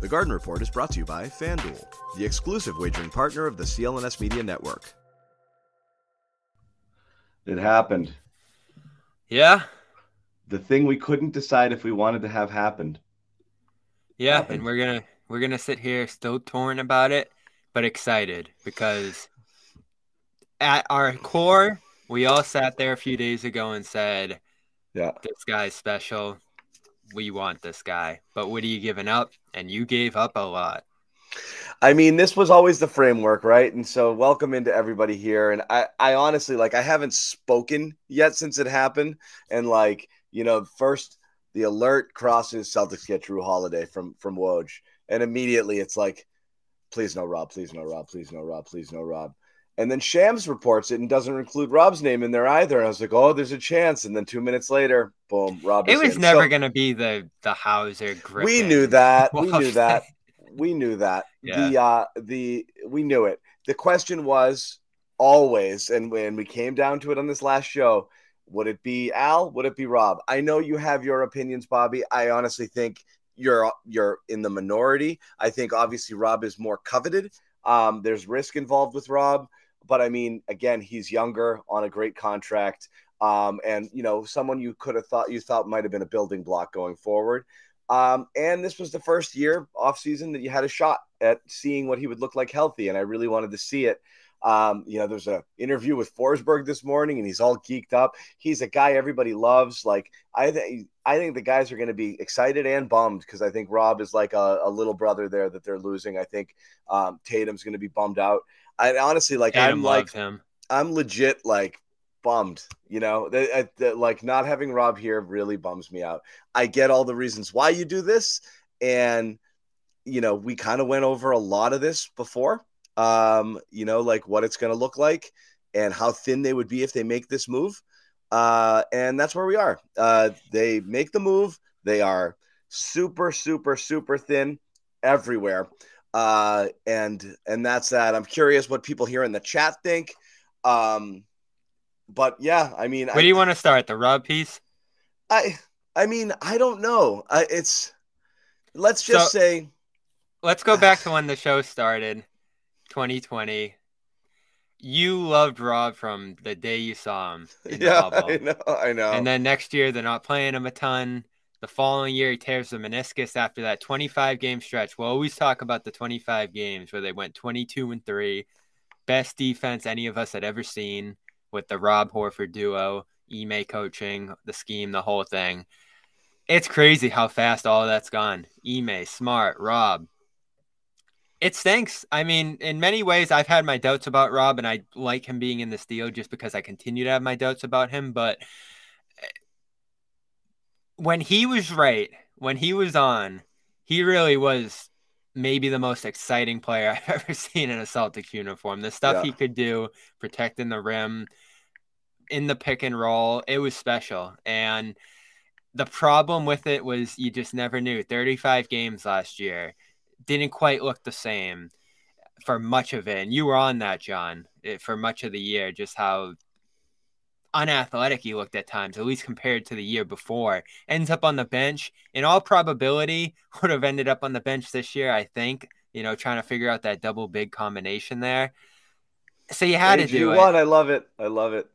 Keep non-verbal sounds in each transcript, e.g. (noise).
The Garden Report is brought to you by FanDuel, the exclusive wagering partner of the CLNS Media Network. It happened. Yeah. The thing we couldn't decide if we wanted to have happened. Yeah, Happened. and we're gonna we're gonna sit here still torn about it, but excited because at our core, we all sat there a few days ago and said, Yeah. This guy's special. We want this guy. But what are you giving up? And you gave up a lot. I mean, this was always the framework, right? And so, welcome into everybody here. And I, I honestly, like, I haven't spoken yet since it happened. And like, you know, first the alert crosses Celtics get Jrue Holiday from from Woj, and immediately it's like, please no Rob, please no Rob, please no Rob, please no Rob. And then Shams reports it and doesn't include Rob's name in there either. And I was like, oh, there's a chance. And then two minutes later, boom, Rob. It was in. never So- gonna be the the Hauser Griffin. we knew that. We knew that. We knew that. Yeah. The uh the we knew it. The question was always, and when we came down to it on this last show, would it be Al? Would it be Rob? I know you have your opinions, Bobby. I honestly think you're you're in the minority. I think obviously Rob is more coveted. Um, there's risk involved with Rob, but I mean, again, he's younger on a great contract. Um, and you know, someone you could have thought you thought might have been a building block going forward. Um, and this was the first year off season that you had a shot at seeing what he would look like healthy, and I really wanted to see it. Um, you know, there's a interview with Forsberg this morning, and he's all geeked up. He's a guy everybody loves. Like I think, I think the guys are going to be excited and bummed because I think Rob is like a, a little brother there that they're losing. I think um, Tatum's going to be bummed out. I honestly like. Tatum I'm like him. I'm legit like bummed, you know, that, that- that, like not having Rob here really bums me out. I get all the reasons why you do this, and you know, we kind of went over a lot of this before. Um, you know, like what it's going to look like and how thin they would be if they make this move. Uh, and that's where we are. Uh, they make the move. They are super, super, super thin everywhere. Uh, and and that's that. I'm curious what people here in the chat think. Um, but yeah, I mean, Where I, do you want to start? The Rob piece? I, I mean, I don't know. I, it's let's just So- say, Let's go back (sighs) to when the show started, 2020. You loved Rob from the day you saw him in the (laughs) yeah. I know, I know. And then next year, they're not playing him a ton. The following year, he tears the meniscus after that 25 game stretch. We'll always talk about the 25 games where they went 22 and 3. Best defense any of us had ever seen with the Rob Horford duo, Ime coaching, the scheme, the whole thing. It's crazy how fast all that's gone. Ime, Smart, Rob. It stinks. I mean, in many ways, I've had my doubts about Rob, and I like him being in this deal just because I continue to have my doubts about him. But when he was right, when he was on, he really was maybe the most exciting player (laughs) I've ever seen in a Celtics uniform. The stuff Yeah. he could do, protecting the rim, in the pick and roll, it was special. And the problem with it was you just never knew. 35 games last year didn't quite look the same for much of it. And you were on that, John, for much of the year, just how unathletic he looked at times, at least compared to the year before. Ends up on the bench. In all probability, (laughs) would have ended up on the bench this year, I think, you know, trying to figure out that double big combination there. So you had to do it. AG1, I love it. I love it.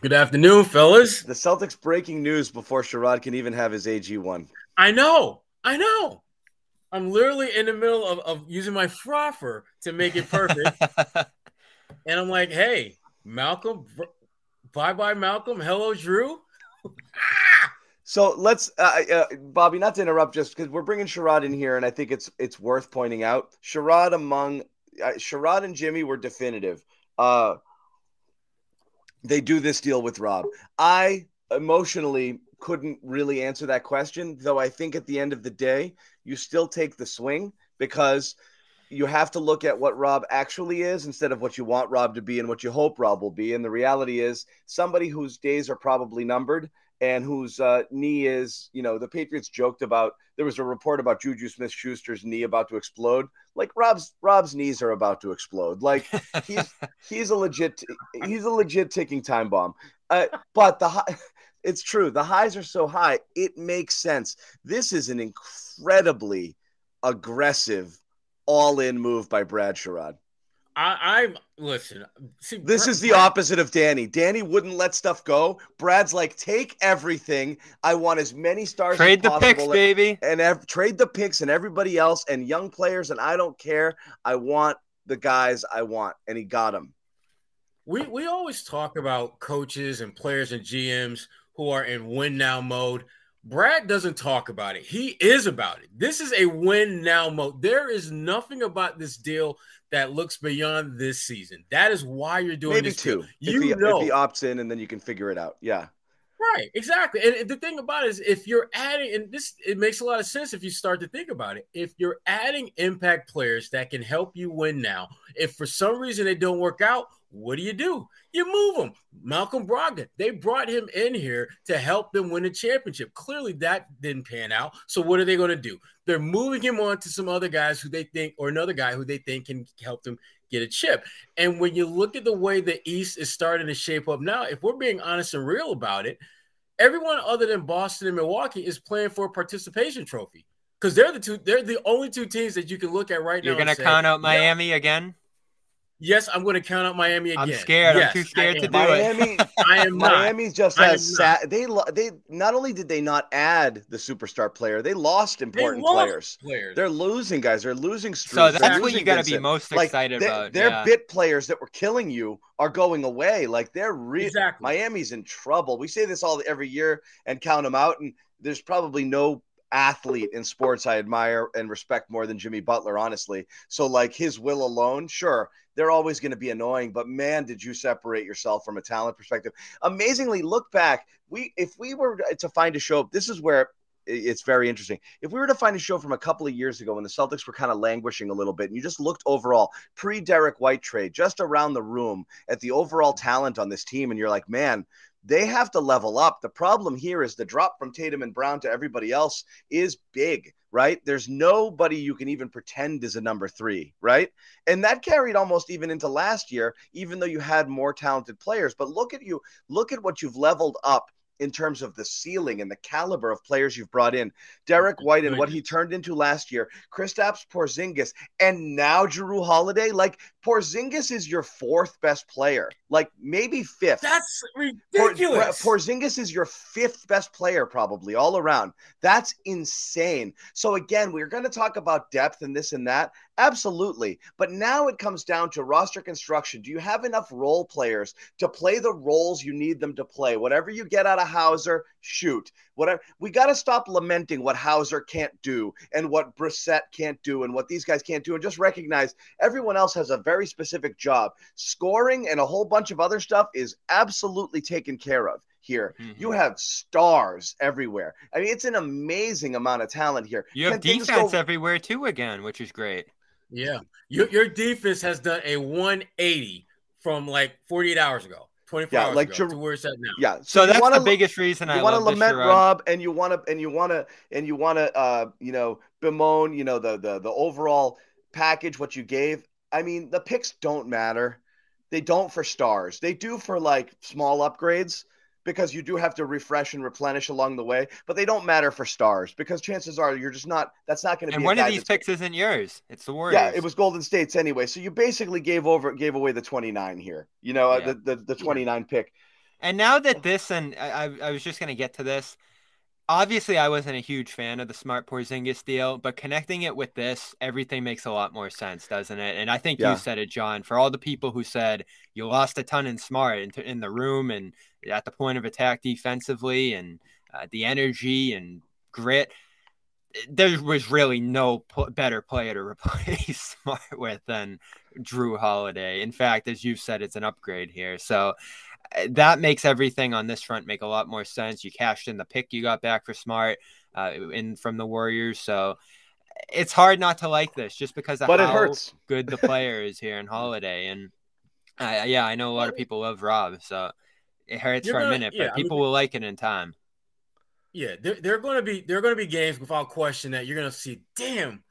Good afternoon, fellas. The Celtics breaking news before Sherrod can even have his AG1. I know, I know. I'm literally in the middle of, of using my frother to make it perfect. (laughs) and I'm like, hey, Malcolm, bye bye, Malcolm. Hello, Jrue. (laughs) So let's, uh, uh, Bobby, not to interrupt, just because we're bringing Sherrod in here, and I think it's it's worth pointing out. Sherrod among uh, Sherrod and Jimmy were definitive. Uh, they do this deal with Rob. I emotionally couldn't really answer that question, though. I think at the end of the day, you still take the swing because you have to look at what Rob actually is instead of what you want Rob to be and what you hope Rob will be. And the reality is, somebody whose days are probably numbered and whose uh, knee is, you know, the Patriots joked about. There was a report about Juju Smith Schuster's knee about to explode. Like Rob's Rob's knees are about to explode. Like he's (laughs) he's a legit he's a legit ticking time bomb. Uh, but the hi- (laughs) It's true. The highs are so high, it makes sense. This is an incredibly aggressive all-in move by Brad Sherrod. I, am listen. See, this Brad, is the opposite of Danny. Danny wouldn't let stuff go. Brad's like, take everything. I want as many stars. Trade the picks, and, baby, and ev- trade the picks and everybody else and young players. And I don't care. I want the guys I want, and he got them. We we always talk about coaches and players and GMs who are in win now mode. Brad doesn't talk about it. He is about it. This is a win now mode. There is nothing about this deal that looks beyond this season. That is why you're doing Maybe this. Two. Deal. You if he, know, if he opts in, and then you can figure it out. Yeah. Right, exactly. And the thing about it is if you're adding and this it makes a lot of sense if you start to think about it. If you're adding impact players that can help you win now, if for some reason they don't work out, what do you do? You move them. Malcolm Brogdon, they brought him in here to help them win a championship. Clearly, that didn't pan out. So, what are they going to do? They're moving him on to some other guys who they think, or another guy who they think can help them get a chip. And when you look at the way the East is starting to shape up now, if we're being honest and real about it, everyone other than Boston and Milwaukee is playing for a participation trophy because they're the two, they're the only two teams that you can look at right You're now. You're going to count out Miami yeah. again? Yes, I'm going to count out Miami again. I'm scared. Yes, I'm too scared to do Miami, it. (laughs) (laughs) I am Miami just has sat. They they not only did they not add the superstar player, they lost important they lost players. players. They're losing guys. They're losing. Streaks. So that's they're what you got to be most excited like, about. Their yeah. bit players that were killing you are going away. Like they're real. Exactly. Miami's in trouble. We say this all every year and count them out, and there's probably no athlete in sports I admire and respect more than Jimmy Butler, honestly. So, like his will alone, sure, they're always going to be annoying, but man, did you separate yourself from a talent perspective? Amazingly, look back. We, if we were to find a show, this is where it's very interesting. If we were to find a show from a couple of years ago when the Celtics were kind of languishing a little bit, and you just looked overall pre Derrick White trade, just around the room at the overall talent on this team, and you're like, man, they have to level up. The problem here is the drop from Tatum and Brown to everybody else is big, right? There's nobody you can even pretend is a number three, right? And that carried almost even into last year, even though you had more talented players. But look at you, look at what you've leveled up in terms of the ceiling and the caliber of players you've brought in. Derrick White and what he turned into last year, Kristaps Porzingis, and now Jrue Holiday. Like Porzingis is your fourth best player, like maybe fifth. That's ridiculous. Por- Porzingis is your fifth best player, probably all around. That's insane. So again, we're going to talk about depth and this and that. Absolutely. But now it comes down to roster construction. Do you have enough role players to play the roles you need them to play? Whatever you get out of Hauser, shoot. Whatever. We got to stop lamenting what Hauser can't do and what Brissett can't do and what these guys can't do and just recognize everyone else has a very specific job. Scoring and a whole bunch of other stuff is absolutely taken care of here. Mm-hmm. You have stars everywhere. I mean, it's an amazing amount of talent here. You have Can defense go- everywhere too again, which is great. Yeah. Your, your defense has done a 180 from like 48 hours ago. 24 yeah, hours like ago to where it's at now. Yeah. So, so that's wanna, the biggest reason I want to lament Rob and you want to and you want to and you want to uh you know bemoan you know the the the overall package what you gave. I mean, the picks don't matter. They don't for stars. They do for like small upgrades because you do have to refresh and replenish along the way, but they don't matter for stars because chances are you're just not. That's not going to be. And one of these picks isn't yours. It's the Warriors. Yeah, it was Golden State's anyway. So you basically gave over, gave away the 29 here. You know, uh, yeah. the, the the 29 yeah. pick. And now that this, and I, I was just going to get to this. Obviously, I wasn't a huge fan of the Smart Porzingis deal, but connecting it with this, everything makes a lot more sense, doesn't it? And I think yeah. you said it, John. For all the people who said you lost a ton in Smart in, in the room and at the point of attack defensively and uh, the energy and grit, there was really no p- better player to (laughs) replace Smart with than Jrue Holiday. In fact, as you've said, it's an upgrade here. So that makes everything on this front make a lot more sense. You cashed in the pick you got back for Smart uh, in from the Warriors, so it's hard not to like this just because of but how good the (laughs) player is here in Holiday. And uh, yeah, I know a lot of people love Rob, so it hurts You're for gonna, a minute, yeah, but people I mean, will like it in time. Yeah, there, there are going to be there are going to be games without question that you're going to see. Damn,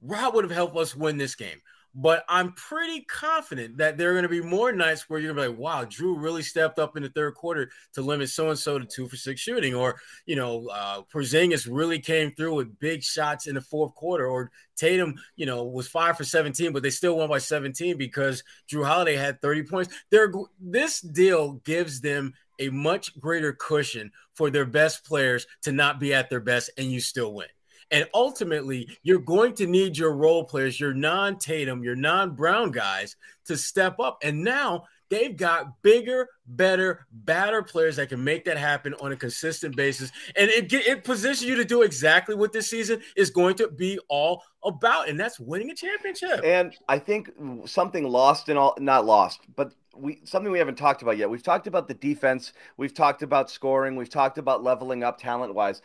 Rob would have helped us win this game. But I'm pretty confident that there are going to be more nights where you're going to be like, wow, Jrue really stepped up in the third quarter to limit so and so to two for six shooting. Or, you know, uh, Porzingis really came through with big shots in the fourth quarter. Or Tatum, you know, was five for 17, but they still won by 17 because Jrue Holiday had 30 points. They're, this deal gives them a much greater cushion for their best players to not be at their best and you still win. And ultimately, you're going to need your role players, your non Tatum, your non Brown guys to step up. And now they've got bigger, better, badder players that can make that happen on a consistent basis. And it, it positions you to do exactly what this season is going to be all about. And that's winning a championship. And I think something lost in all, not lost, but we something we haven't talked about yet. We've talked about the defense. We've talked about scoring. We've talked about leveling up talent wise.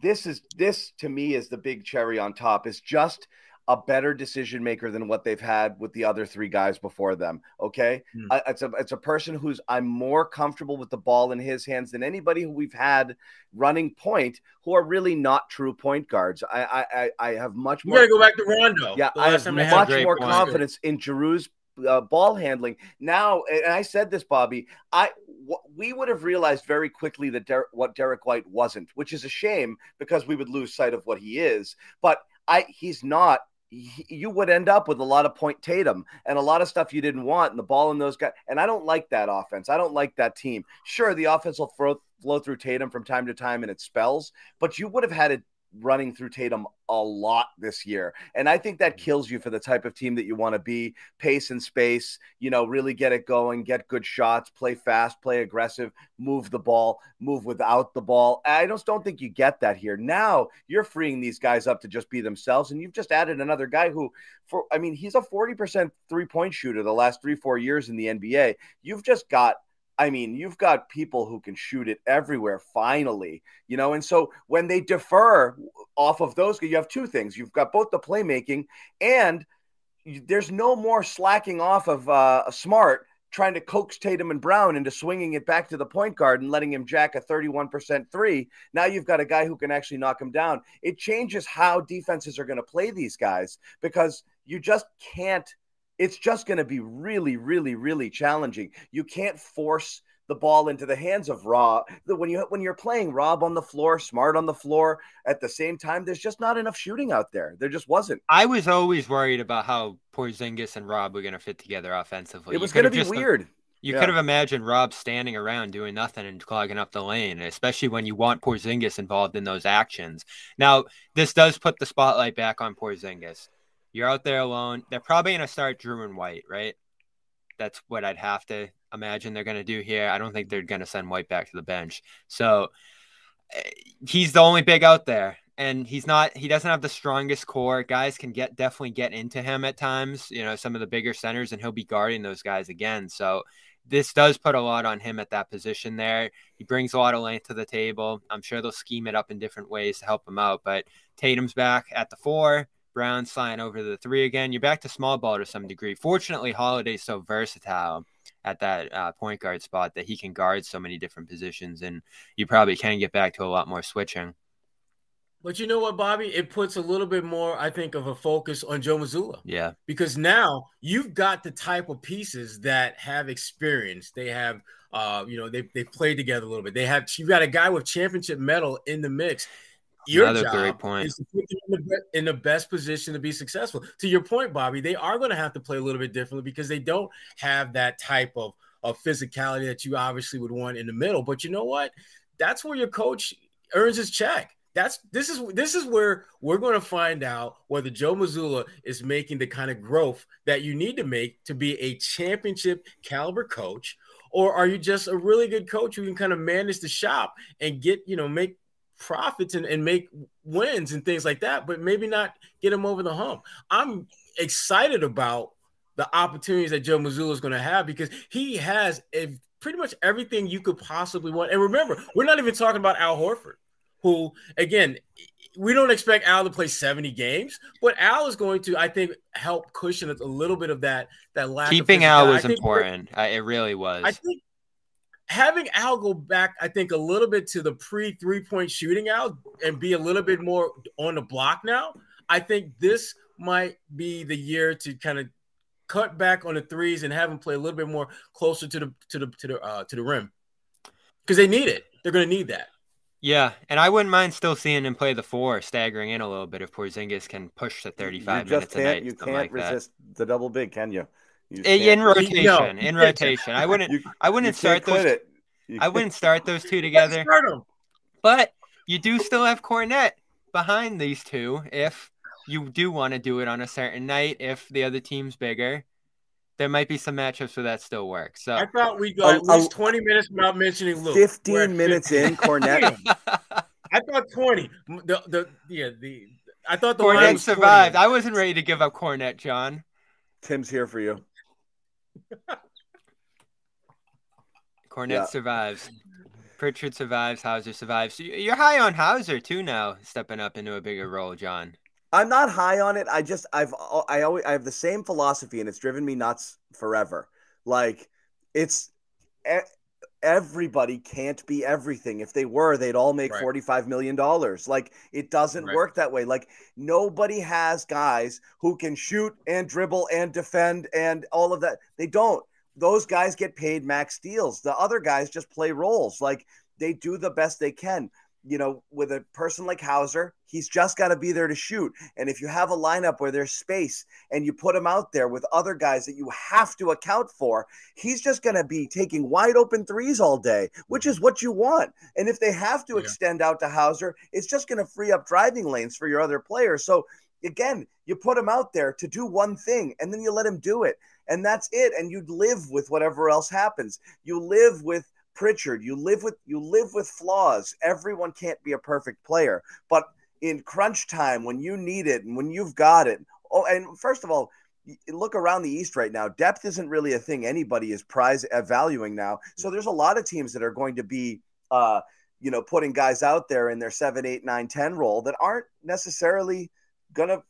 this is this to me is the big cherry on top. Is just a better decision maker than what they've had with the other three guys before them. Okay, mm. I, it's a it's a person who's I'm more comfortable with the ball in his hands than anybody who we've had running point who are really not true point guards. I I I have much more. You gotta go back to Rondo. Yeah, I have much more confidence in Jrue's uh, ball handling. Now, and I said this, Bobby, I w- we would have realized very quickly that Der- what Derrick White wasn't, which is a shame because we would lose sight of what he is. But I, he's not. You would end up with a lot of point Tatum and a lot of stuff you didn't want, and the ball in those guys. And I don't like that offense. I don't like that team. Sure, the offense will throw, flow through Tatum from time to time and it spells, but you would have had it running through Tatum a lot this year. And I think that mm-hmm. kills you for the type of team that you want to be pace and space, you know, really get it going, get good shots, play fast, play aggressive, move the ball, move without the ball. I just don't think you get that here. Now you're freeing these guys up to just be themselves. And you've just added another guy who, for, I mean, he's a 40% three point shooter the last three, four years in the NBA. You've just got I mean, you've got people who can shoot it everywhere finally, you know. And so when they defer off of those, you have two things. You've got both the playmaking and there's no more slacking off of uh, Smart trying to coax Tatum and Brown into swinging it back to the point guard and letting him jack a 31% three. Now you've got a guy who can actually knock him down. It changes how defenses are going to play these guys because you just can't it's just going to be really, really, really challenging. You can't force the ball into the hands of Rob. When you when you're playing Rob on the floor, Smart on the floor at the same time, there's just not enough shooting out there. There just wasn't. I was always worried about how Porzingis and Rob were going to fit together offensively. It was going to be weird. You yeah. could have imagined Rob standing around doing nothing and clogging up the lane, especially when you want Porzingis involved in those actions. Now, this does put the spotlight back on Porzingis. You're out there alone. They're probably going to start Jrue and White, right? That's what I'd have to imagine they're going to do here. I don't think they're going to send White back to the bench. So eh, he's the only big out there. And he's not, he doesn't have the strongest core. Guys can get definitely get into him at times, you know, some of the bigger centers, and he'll be guarding those guys again. So this does put a lot on him at that position there. He brings a lot of length to the table. I'm sure they'll scheme it up in different ways to help him out. But Tatum's back at the four. Brown sliding over the three again. You're back to small ball to some degree. Fortunately, Holiday's so versatile at that uh, point guard spot that he can guard so many different positions, and you probably can get back to a lot more switching. But you know what, Bobby? It puts a little bit more, I think, of a focus on Joe Mazzulla. Yeah. Because now you've got the type of pieces that have experience. They have, uh, you know, they they played together a little bit. They have. You've got a guy with championship medal in the mix your Another job is to put them in the, in the best position to be successful. To your point, Bobby, they are going to have to play a little bit differently because they don't have that type of, of physicality that you obviously would want in the middle. But you know what? That's where your coach earns his check. That's this is this is where we're going to find out whether Joe Mazzulla is making the kind of growth that you need to make to be a championship caliber coach, or are you just a really good coach who can kind of manage the shop and get you know make profits and, and make wins and things like that, but maybe not get them over the hump. I'm excited about the opportunities that Joe Mazzulla is going to have because he has a, pretty much everything you could possibly want. And remember, we're not even talking about Al Horford, who, again, we don't expect Al to play 70 games, but Al is going to, I think, help cushion a little bit of that that lack. Keeping Al was important. it really was. I think having Al go back, I think, a little bit to the pre three point shooting out and be a little bit more on the block now, I think this might be the year to kind of cut back on the threes and have him play a little bit more closer to the to the to the uh, to the rim because they need it. They're going to need that. Yeah, and I wouldn't mind still seeing him play the four, staggering in a little bit if Porzingis can push to 35 you minutes a night. You can't like resist that. the double big, can you? You in rotation, no, in rotation. I wouldn't. (laughs) You, I wouldn't start those. I wouldn't start those two (laughs) together. But you do still have Kornet behind these two if you do want to do it on a certain night. If the other team's bigger, there might be some matchups where that still works. So I thought we got at least twenty minutes without mentioning Luke. Fifteen minutes 15. in, Kornet. (laughs) I thought twenty. The the yeah the I thought the Kornet survived. 20. I wasn't ready to give up Kornet, John. Tim's here for you. (laughs) Kornet yeah. survives. Pritchard survives. Hauser survives. you're high on Hauser too now, stepping up into a bigger role, John. I'm not high on it. I just I've I always I have the same philosophy and it's driven me nuts forever. Like it's eh, everybody can't be everything. If they were, they'd all make right. 45 million dollars. Like it doesn't right. work that way. Like nobody has guys who can shoot and dribble and defend and all of that. They don't. Those guys get paid max deals. The other guys just play roles. Like they do the best they can you know, with a person like Hauser, he's just got to be there to shoot. And if you have a lineup where there's space and you put him out there with other guys that you have to account for, he's just going to be taking wide open threes all day, which is mm-hmm. what you want. And if they have to yeah. extend out to Hauser, it's just going to free up driving lanes for your other players. So again, you put him out there to do one thing and then you let him do it. And that's it. And you live with whatever else happens. You live with Pritchard, you live with you live with flaws. Everyone can't be a perfect player, but in crunch time when you need it and when you've got it. Oh, and first of all, look around the East right now. Depth isn't really a thing anybody is prize valuing now. So there's a lot of teams that are going to be, uh, you know, putting guys out there in their seven, eight, nine, ten role that aren't necessarily gonna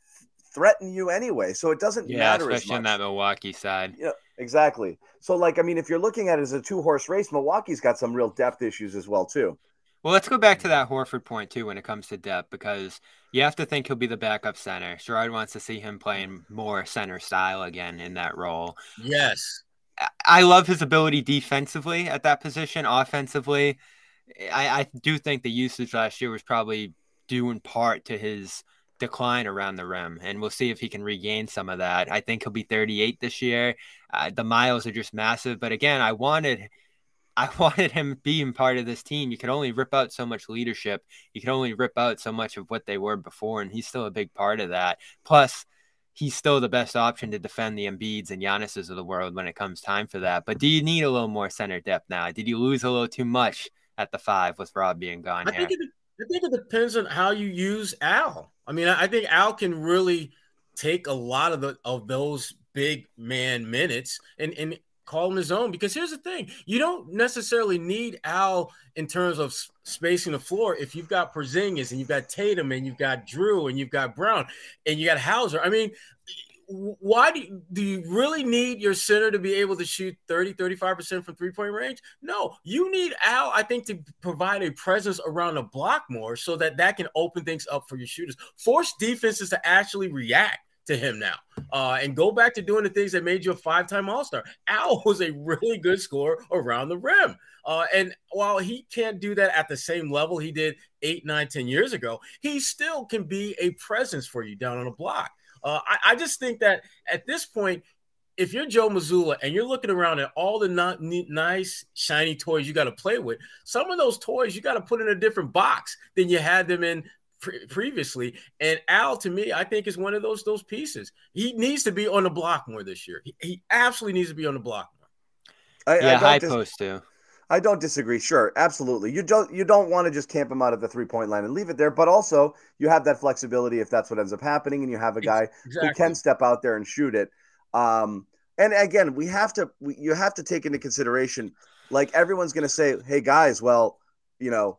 threaten you anyway. So it doesn't yeah, matter. especially on that Milwaukee side. Yeah, exactly. So like, I mean, if you're looking at it as a two horse race, Milwaukee's got some real depth issues as well too. Well, let's go back to that Horford point too when it comes to depth because you have to think he'll be the backup center. Sherrod wants to see him playing more center style again in that role. Yes. I love his ability defensively at that position. Offensively, I, I do think the usage last year was probably due in part to his decline around the rim, and we'll see if he can regain some of that. I think he'll be 38 this year. Uh, the miles are just massive, but again, I wanted. (laughs) I wanted him being part of this team. You could only rip out so much leadership. You can only rip out so much of what they were before, and he's still a big part of that. Plus, he's still the best option to defend the Embiids and Giannis's of the world when it comes time for that. But do you need a little more center depth now? Did you lose a little too much at the five with Rob being gone I here? Think it, I think it depends on how you use Al. I mean, I think Al can really take a lot of the of those big man minutes and and call him his own. Because here's the thing: you don't necessarily need Al in terms of spacing the floor if you've got Porzingis and you've got Tatum and you've got Jrue and you've got Brown and you got Hauser. I mean, why do you, do you really need your center to be able to shoot 30 35% from three point range? No you need al i think to provide a presence around the block more so that that can open things up for your shooters. Force defenses to actually react to him now uh, and go back to doing the things that made you a five-time all-star. Al (laughs) was a really good scorer around the rim uh, and while he can't do that at the same level he did eight nine ten years ago he still can be a presence for you down on the block uh, I, I, just think that at this point, if you're Joe Mazzulla and you're looking around at all the not, nice, shiny toys you got to play with, some of those toys you got to put in a different box than you had them in pre- previously. And Al, to me, I think is one of those those pieces. He needs to be on the block more this year. He, he absolutely needs to be on the block more. I, yeah, I high dis- post too. I don't disagree. Sure, absolutely. You don't you don't want to just camp him out of the three point line and leave it there, but also you have that flexibility if that's what ends up happening, and you have a guy exactly. who can step out there and shoot it. Um, and again, we have to we, you have to take into consideration, like everyone's going to say, "Hey guys, well, you know,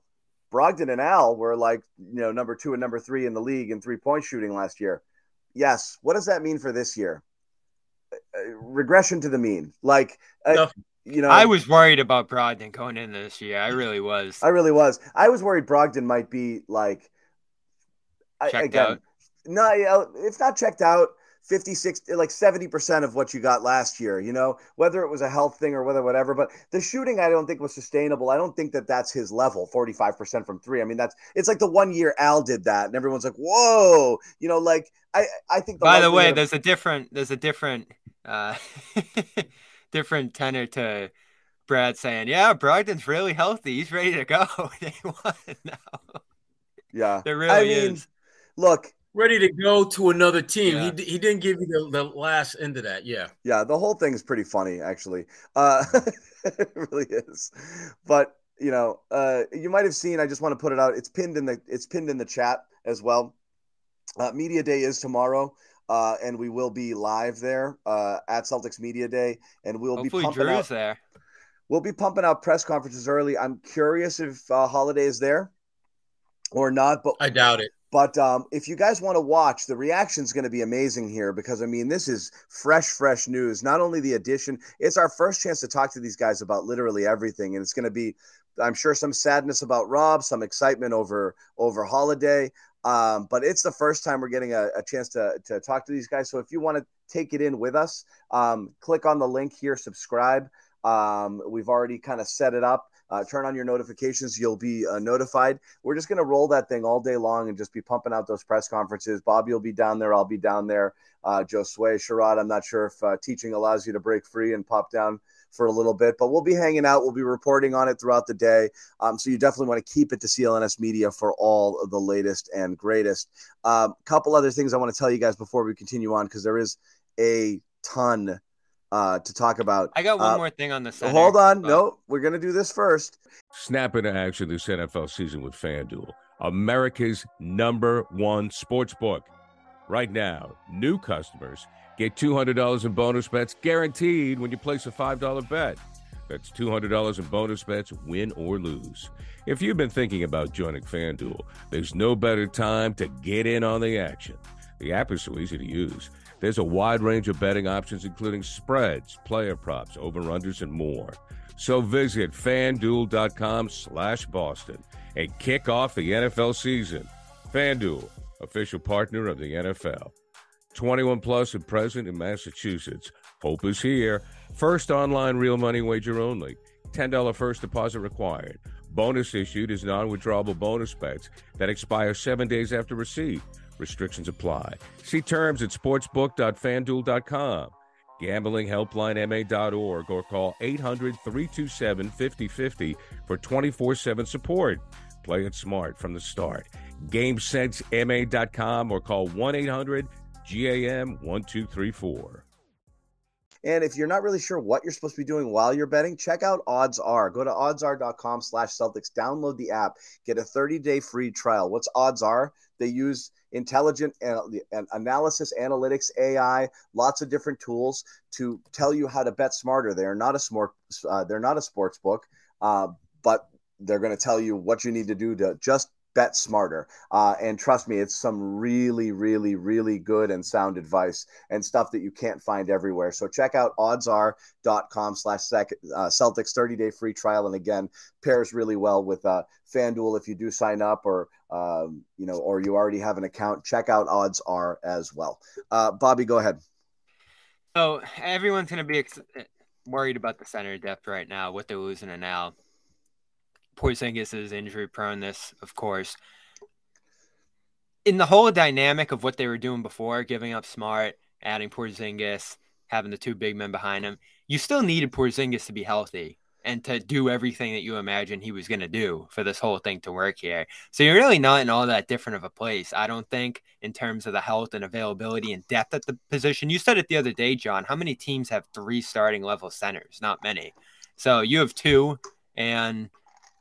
Brogdon and Al were like you know number two and number three in the league in three point shooting last year." Yes. What does that mean for this year? Uh, regression to the mean. Like, uh, you know, I was worried about Brogdon going in this year. I really was. I really was. I was worried Brogdon might be like, checked I, again, out. no, if not checked out, 56 like 70% of what you got last year you know whether it was a health thing or whether whatever but the shooting i don't think was sustainable i don't think that that's his level 45% from 3 i mean that's it's like the one year al did that and everyone's like whoa you know like i i think the by the way there's a different there's a different uh (laughs) different tenor to Brad saying, "Yeah, Brogdon's really healthy. He's ready to go. (laughs) they won now." Yeah, there really I mean, is. Look, ready to go to another team. Yeah. He, he didn't give you the, the last end of that. Yeah. Yeah. The whole thing is pretty funny, actually. Uh, (laughs) it really is. But, you know, uh, you might have seen, I just want to put it out. It's pinned in the, it's pinned in the chat as well. Uh, Media Day is tomorrow. Uh, and we will be live there uh, at Celtics Media Day, and we'll Hopefully be pumping Jrue's out, there. We'll be pumping out press conferences early. I'm curious if uh, Holiday is there or not, but I doubt it. But um, if you guys want to watch, the reaction is going to be amazing here because I mean, this is fresh, fresh news. Not only the addition, it's our first chance to talk to these guys about literally everything, and it's going to be, I'm sure, some sadness about Rob, some excitement over over Holiday. Um, but it's the first time we're getting a, a, chance to, to talk to these guys. So if you want to take it in with us, um, click on the link here, subscribe. Um, we've already kind of set it up. Uh, turn on your notifications. You'll be uh, notified. We're just going to roll that thing all day long and just be pumping out those press conferences. Bobby will be down there. I'll be down there. Uh, Josue, Sherrod, I'm not sure if uh, teaching allows you to break free and pop down for a little bit, but we'll be hanging out. We'll be reporting on it throughout the day. Um, so you definitely want to keep it to CLNS Media for all of the latest and greatest. A um, couple other things I want to tell you guys before we continue on because there is a ton uh, to talk about. I got one uh, more thing on the center. Hold on. But... No, we're going to do this first. Snap into action this NFL season with FanDuel, America's number one sports book. Right now, new customers get $200 in bonus bets guaranteed when you place a $5 bet. That's $200 in bonus bets, win or lose. If you've been thinking about joining FanDuel, there's no better time to get in on the action. The app is so easy to use. There's a wide range of betting options, including spreads, player props, over-unders, and more. So visit fanduel.com slash Boston and kick off the NFL season. FanDuel, official partner of the NFL. 21 plus and present in Massachusetts. Hope is here. First online real money wager only. $10 first deposit required. Bonus issued is non withdrawable bonus bets that expire seven days after receipt. Restrictions apply. See terms at sportsbook.fanduel.com. GamblingHelplineMA.org or call 800 327 5050 for 24 7 support. Play it smart from the start. GameSenseMA.com or call 1 800 GAM 1234. And if you're not really sure what you're supposed to be doing while you're betting, check out OddsR. Go to oddsr.com slash Celtics, download the app, get a 30-day free trial. What's OddsR? They use intelligent analysis, analytics, AI, lots of different tools to tell you how to bet smarter. They're not a smart, uh, they're not a sports book, uh, but they're going to tell you what you need to do to just bet smarter. Uh, and trust me, it's some really, really, really good and sound advice and stuff that you can't find everywhere. So check out oddsr.com slash uh, Celtics 30 day free trial. And again, pairs really well with uh, FanDuel if you do sign up or, um, you know, or you already have an account. Check out OddsR as well. Uh, Bobby, go ahead. So everyone's going to be ex- worried about the center depth right now, what they're losing to now. Porzingis is injury proneness, of course. In the whole dynamic of what they were doing before, giving up Smart, adding Porzingis, having the two big men behind him, you still needed Porzingis to be healthy and to do everything that you imagined he was going to do for this whole thing to work here. So you're really not in all that different of a place, I don't think, in terms of the health and availability and depth at the position. You said it the other day, John. How many teams have three starting level centers? Not many. So you have two, and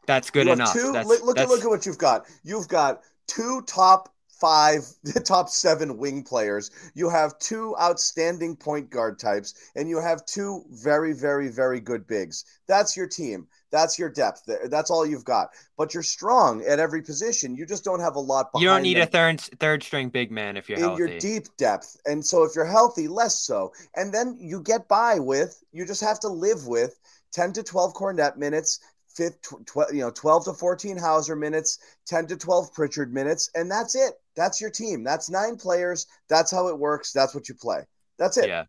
that's good enough. Two, that's, look, that's, at look at what you've got. You've got two top five, (laughs) top seven wing players. You have two outstanding point guard types, and you have two very, very, very good bigs. That's your team. That's your depth. That's all you've got. But you're strong at every position. You just don't have a lot. Behind. You don't need them. a third third string big man if you're in healthy. your deep depth, and so if you're healthy, less so. And then you get by with. You just have to live with 10 to 12 cornet minutes, fifth, tw- you know, 12 to 14 Hauser minutes, 10 to 12 Pritchard minutes, and that's it. That's your team. That's nine players. That's how it works. That's what you play. That's it. Yeah.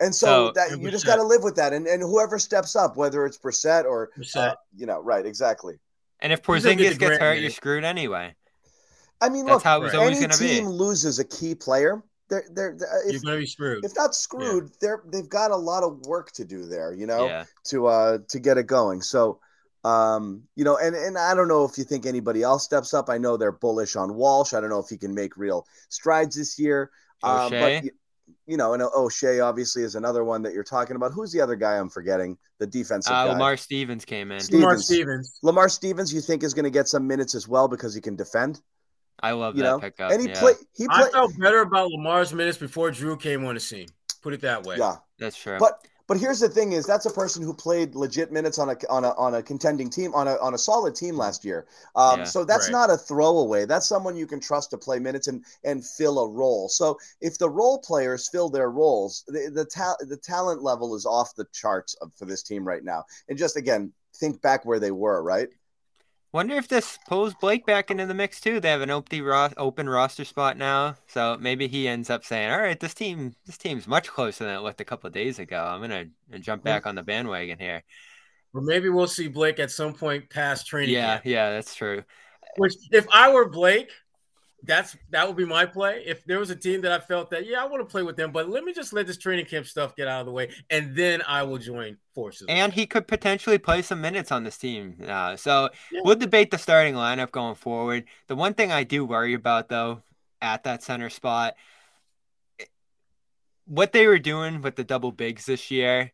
And so, So- that you just got to live with that. And and whoever steps up, whether it's Brissett or Brissett. uh, you know, right, exactly. And if He's Porzingis gets grant hurt, money. you're screwed anyway. I mean, That's look, how it was any going to be. team loses a key player. They're they're, they're You're if, gonna screwed. if not screwed, they're they've got a lot of work to do there. You know, Yeah. to uh to get it going. So um you know and and I don't know if you think anybody else steps up. I know they're bullish on Walsh. I don't know if he can make real strides this year. Um, but you, you know, and Oshae obviously is another one that you're talking about. Who's the other guy I'm forgetting? The defensive Uh, guy. Lamar Stevens came in. Steve- Lamar Stevens. Stevens. Lamar Stevens, you think is going to get some minutes as well because he can defend. I love You that know, pickup. and he yeah, play he I felt better about Lamar's minutes before Jrue came on the scene. Put it that way. yeah. that's true. But but here's the thing: is that's a person who played legit minutes on a on a on a contending team on a on a solid team last year. Um, Yeah, so that's right. not a throwaway. That's someone you can trust to play minutes and and fill a role. So if the role players fill their roles, the the, ta- the talent level is off the charts of, for this team right now. And just again, think back where they were. Right? Wonder if this pulls Blake back into the mix too. They have an open ro- open roster spot now, so maybe he ends up saying, "All right, this team, this team's much closer than it looked a couple of days ago. I'm gonna jump back on the bandwagon here." Or maybe we'll see Blake at some point past training. Yeah, camp. yeah, that's true. Which, if I were Blake, that's that would be my play. If there was a team that I felt that, yeah, I want to play with them, but let me just let this training camp stuff get out of the way, and then I will join forces. And he could potentially play some minutes on this team. Uh, so Yeah. we'll debate the starting lineup going forward. The one thing I do worry about, though, at that center spot, what they were doing with the double bigs this year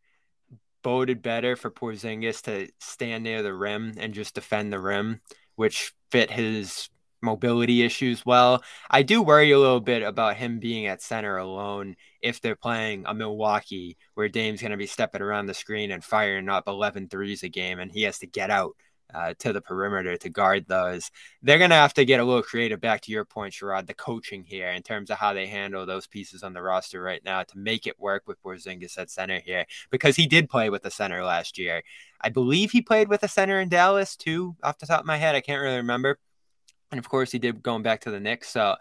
boded better for Porzingis to stand near the rim and just defend the rim, which fit his mobility issues well. I do worry a little bit about him being at center alone if they're playing a Milwaukee where Dame's going to be stepping around the screen and firing up 11 threes a game and he has to get out uh, to the perimeter to guard those. They're going to have to get a little creative back to your point, Sherrod, the coaching here in terms of how they handle those pieces on the roster right now to make it work with Porzingis at center here because he did play with the center last year. I believe he played with a center in Dallas too, off the top of my head. I can't really remember. And of course, he did going back to the Knicks. So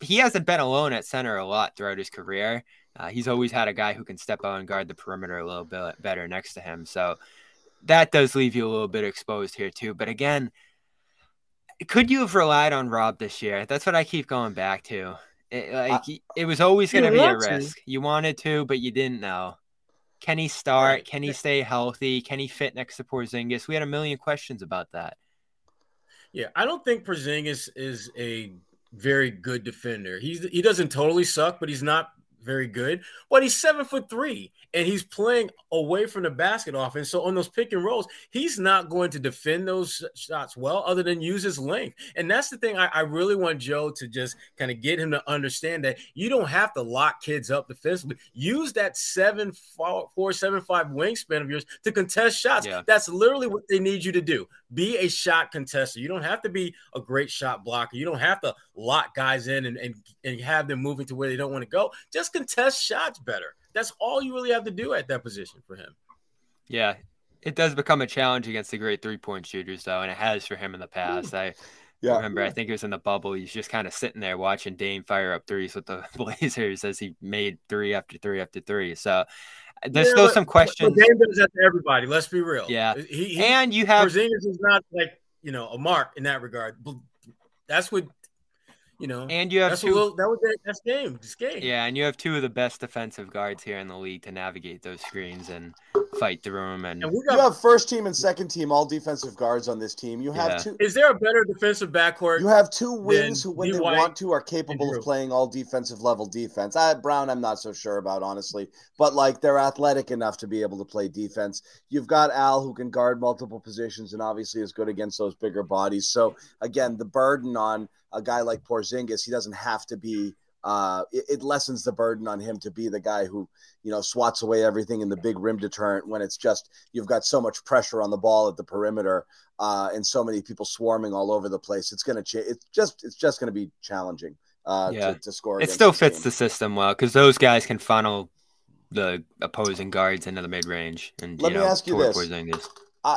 he hasn't been alone at center a lot throughout his career. Uh, he's always had a guy who can step out and guard the perimeter a little bit better next to him. So that does leave you a little bit exposed here too. But again, could you have relied on Rob this year? That's what I keep going back to. It, like it was always going to be a want to. risk. You wanted to, but you didn't know. Can he start? Can he stay healthy? Can he fit next to Porzingis? We had a million questions about that. Yeah, I don't think Porzingis is a very good defender. He's he doesn't totally suck, but he's not very good. But he's seven foot three, and he's playing away from the basket often. So on those pick and rolls, he's not going to defend those shots well, other than use his length. And that's the thing I, I really want Joe to just kind of get him to understand that you don't have to lock kids up defensively. Use that seven four, four seven five wingspan of yours to contest shots. Yeah. That's literally what they need you to do. Be a shot contester. You don't have to be a great shot blocker. You don't have to lock guys in and, and, and have them moving to where they don't want to go. Just contest shots better. That's all you really have to do at that position for him. Yeah, it does become a challenge against the great three point shooters, though, and it has for him in the past. Hmm. I Yeah. remember, I think it was in the bubble. He's just kind of sitting there watching Dame fire up threes with the (laughs) Blazers as he made three after three after three. So there's Yeah, still but- some But questions. Dame does that to everybody. Let's be real. Yeah. He, he, And you have Porzingis is not like you know a mark in that regard. But That's what you know. and you have that's two. what Lil- that was that, that's game. This game. Yeah, and you have two of the best defensive guards here in the league to navigate those screens and fight through them. And And we You have first team and second team all defensive guards on this team. You have Yeah. two. Is there a better defensive backcourt? You have two wings who, when D. they White want to, are capable of playing all defensive level defense. I, Brown, I'm not so sure about, honestly, but like they're athletic enough to be able to play defense. You've got Al who can guard multiple positions and obviously is good against those bigger bodies. So again, the burden on a guy like Porzingis, he doesn't have to be. Uh, it, it lessens the burden on him to be the guy who, you know, swats away everything in the big rim deterrent when it's just you've got so much pressure on the ball at the perimeter uh, and so many people swarming all over the place. It's gonna change. It's just it's just gonna be challenging uh, Yeah. to, to score. it still fits the system well because those guys can funnel the opposing guards into the mid range and Let me know ask you this.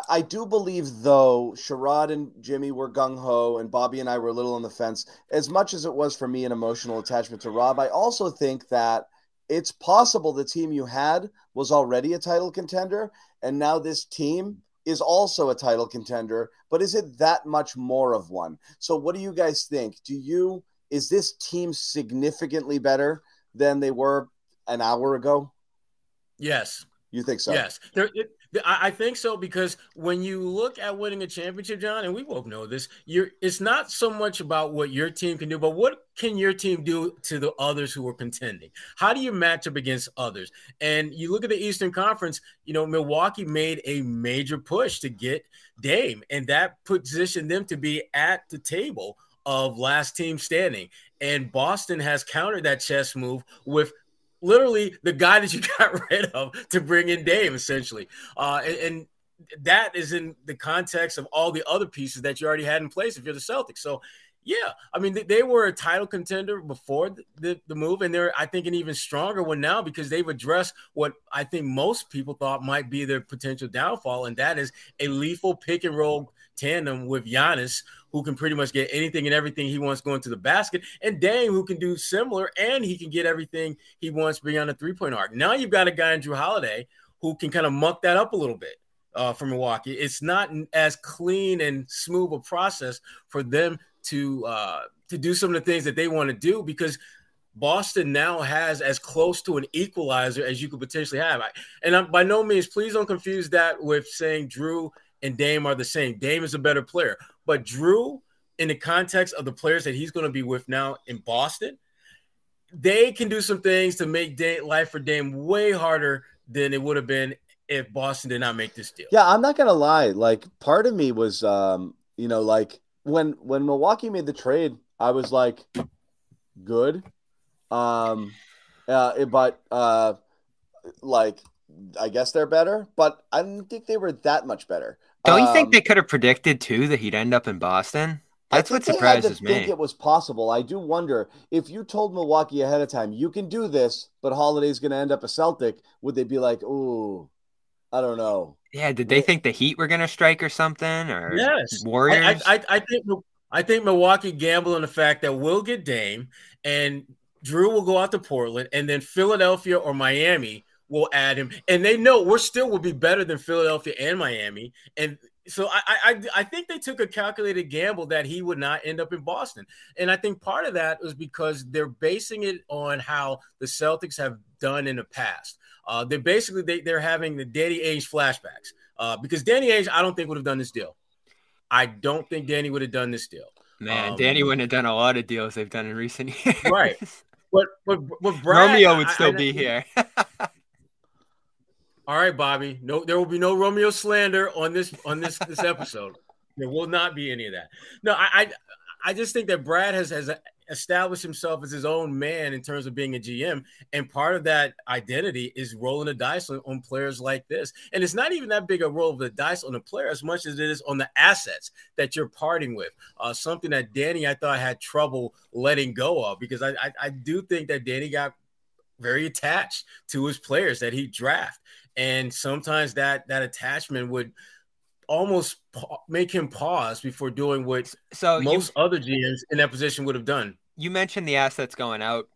I do believe, though, Sherrod and Jimmy were gung ho, and Bobby and I were a little on the fence. As much as it was for me an emotional attachment to Rob, I also think that it's possible the team you had was already a title contender, and now this team is also a title contender, but is it that much more of one? So, what do you guys think? Do you is this team significantly better than they were an hour ago? Yes. You think so? Yes. There, it, I think so because when you look at winning a championship, John, and we both know this, you're it's not so much about what your team can do, but what can your team do to the others who are contending? How do you match up against others? And you look at the Eastern Conference, you know, Milwaukee made a major push to get Dame, and that positioned them to be at the table of last team standing. And Boston has countered that chess move with literally the guy that you (laughs) got rid of to bring in Dame, essentially. Uh, and, and, that is in the context of all the other pieces that you already had in place if you're the Celtics. So, yeah, I mean, they were a title contender before the, the, the, move, and they're, I think, an even stronger one now because they've addressed what I think most people thought might be their potential downfall, and that is a lethal pick and roll tandem with Giannis, who can pretty much get anything and everything he wants going to the basket, and Dame, who can do similar, and he can get everything he wants beyond the three point arc. Now you've got a guy in Jrue Holiday who can kind of muck that up a little bit uh, for Milwaukee. It's not as clean and smooth a process for them to uh, to do some of the things that they want to do because Boston now has as close to an equalizer as you could potentially have. And I'm, by no means, please don't confuse that with saying Jrue and Dame are the same. Dame is a better player, but Jrue, in the context of the players that he's going to be with now in Boston, they can do some things to make Dame, life for Dame way harder than it would have been if Boston did not make this deal. Yeah, I'm not gonna lie. Like, part of me was, um, you know, like when when Milwaukee made the trade, I was like, good. Um, uh, but uh, like, I guess they're better, but I didn't think they were that much better. Don't you think um, they could have predicted too that he'd end up in Boston? That's what surprises me. I think it was possible. I do wonder if you told Milwaukee ahead of time, you can do this, but Holiday's going to end up a Celtic. Would they be like, "Ooh, I don't know"? Yeah. Did they think the Heat were going to strike or something? Or yes, Warriors. I, I, I think I think Milwaukee gambled on the fact that we'll get Dame and Jrue will go out to Portland, and then Philadelphia or Miami will add him, and they know we're still will be better than Philadelphia and Miami, and so I, I I think they took a calculated gamble that he would not end up in Boston, and I think part of that was because they're basing it on how the Celtics have done in the past. Uh, they're basically they, they're having the Danny Ainge flashbacks uh, because Danny Ainge I don't think would have done this deal. I don't think Danny would have done this deal. Man, um, Danny wouldn't have done a lot of deals they've done in recent (laughs) years. Right. But but, but Brad, Romeo would still I, be here. (laughs) All right, Bobby. No, there will be no Romeo slander on this on this this episode. (laughs) There will not be any of that. No, I I, I just think that Brad has has established himself as his own man in terms of being a GM, and part of that identity is rolling the dice on, on players like this. And it's not even that big a roll of the dice on the player as much as it is on the assets that you're parting with. Uh, something that Danny I thought had trouble letting go of because I, I I do think that Danny got very attached to his players that he draft and sometimes that that attachment would almost pa- make him pause before doing what so most you, other GMs in that position would have done. You mentioned the assets going out.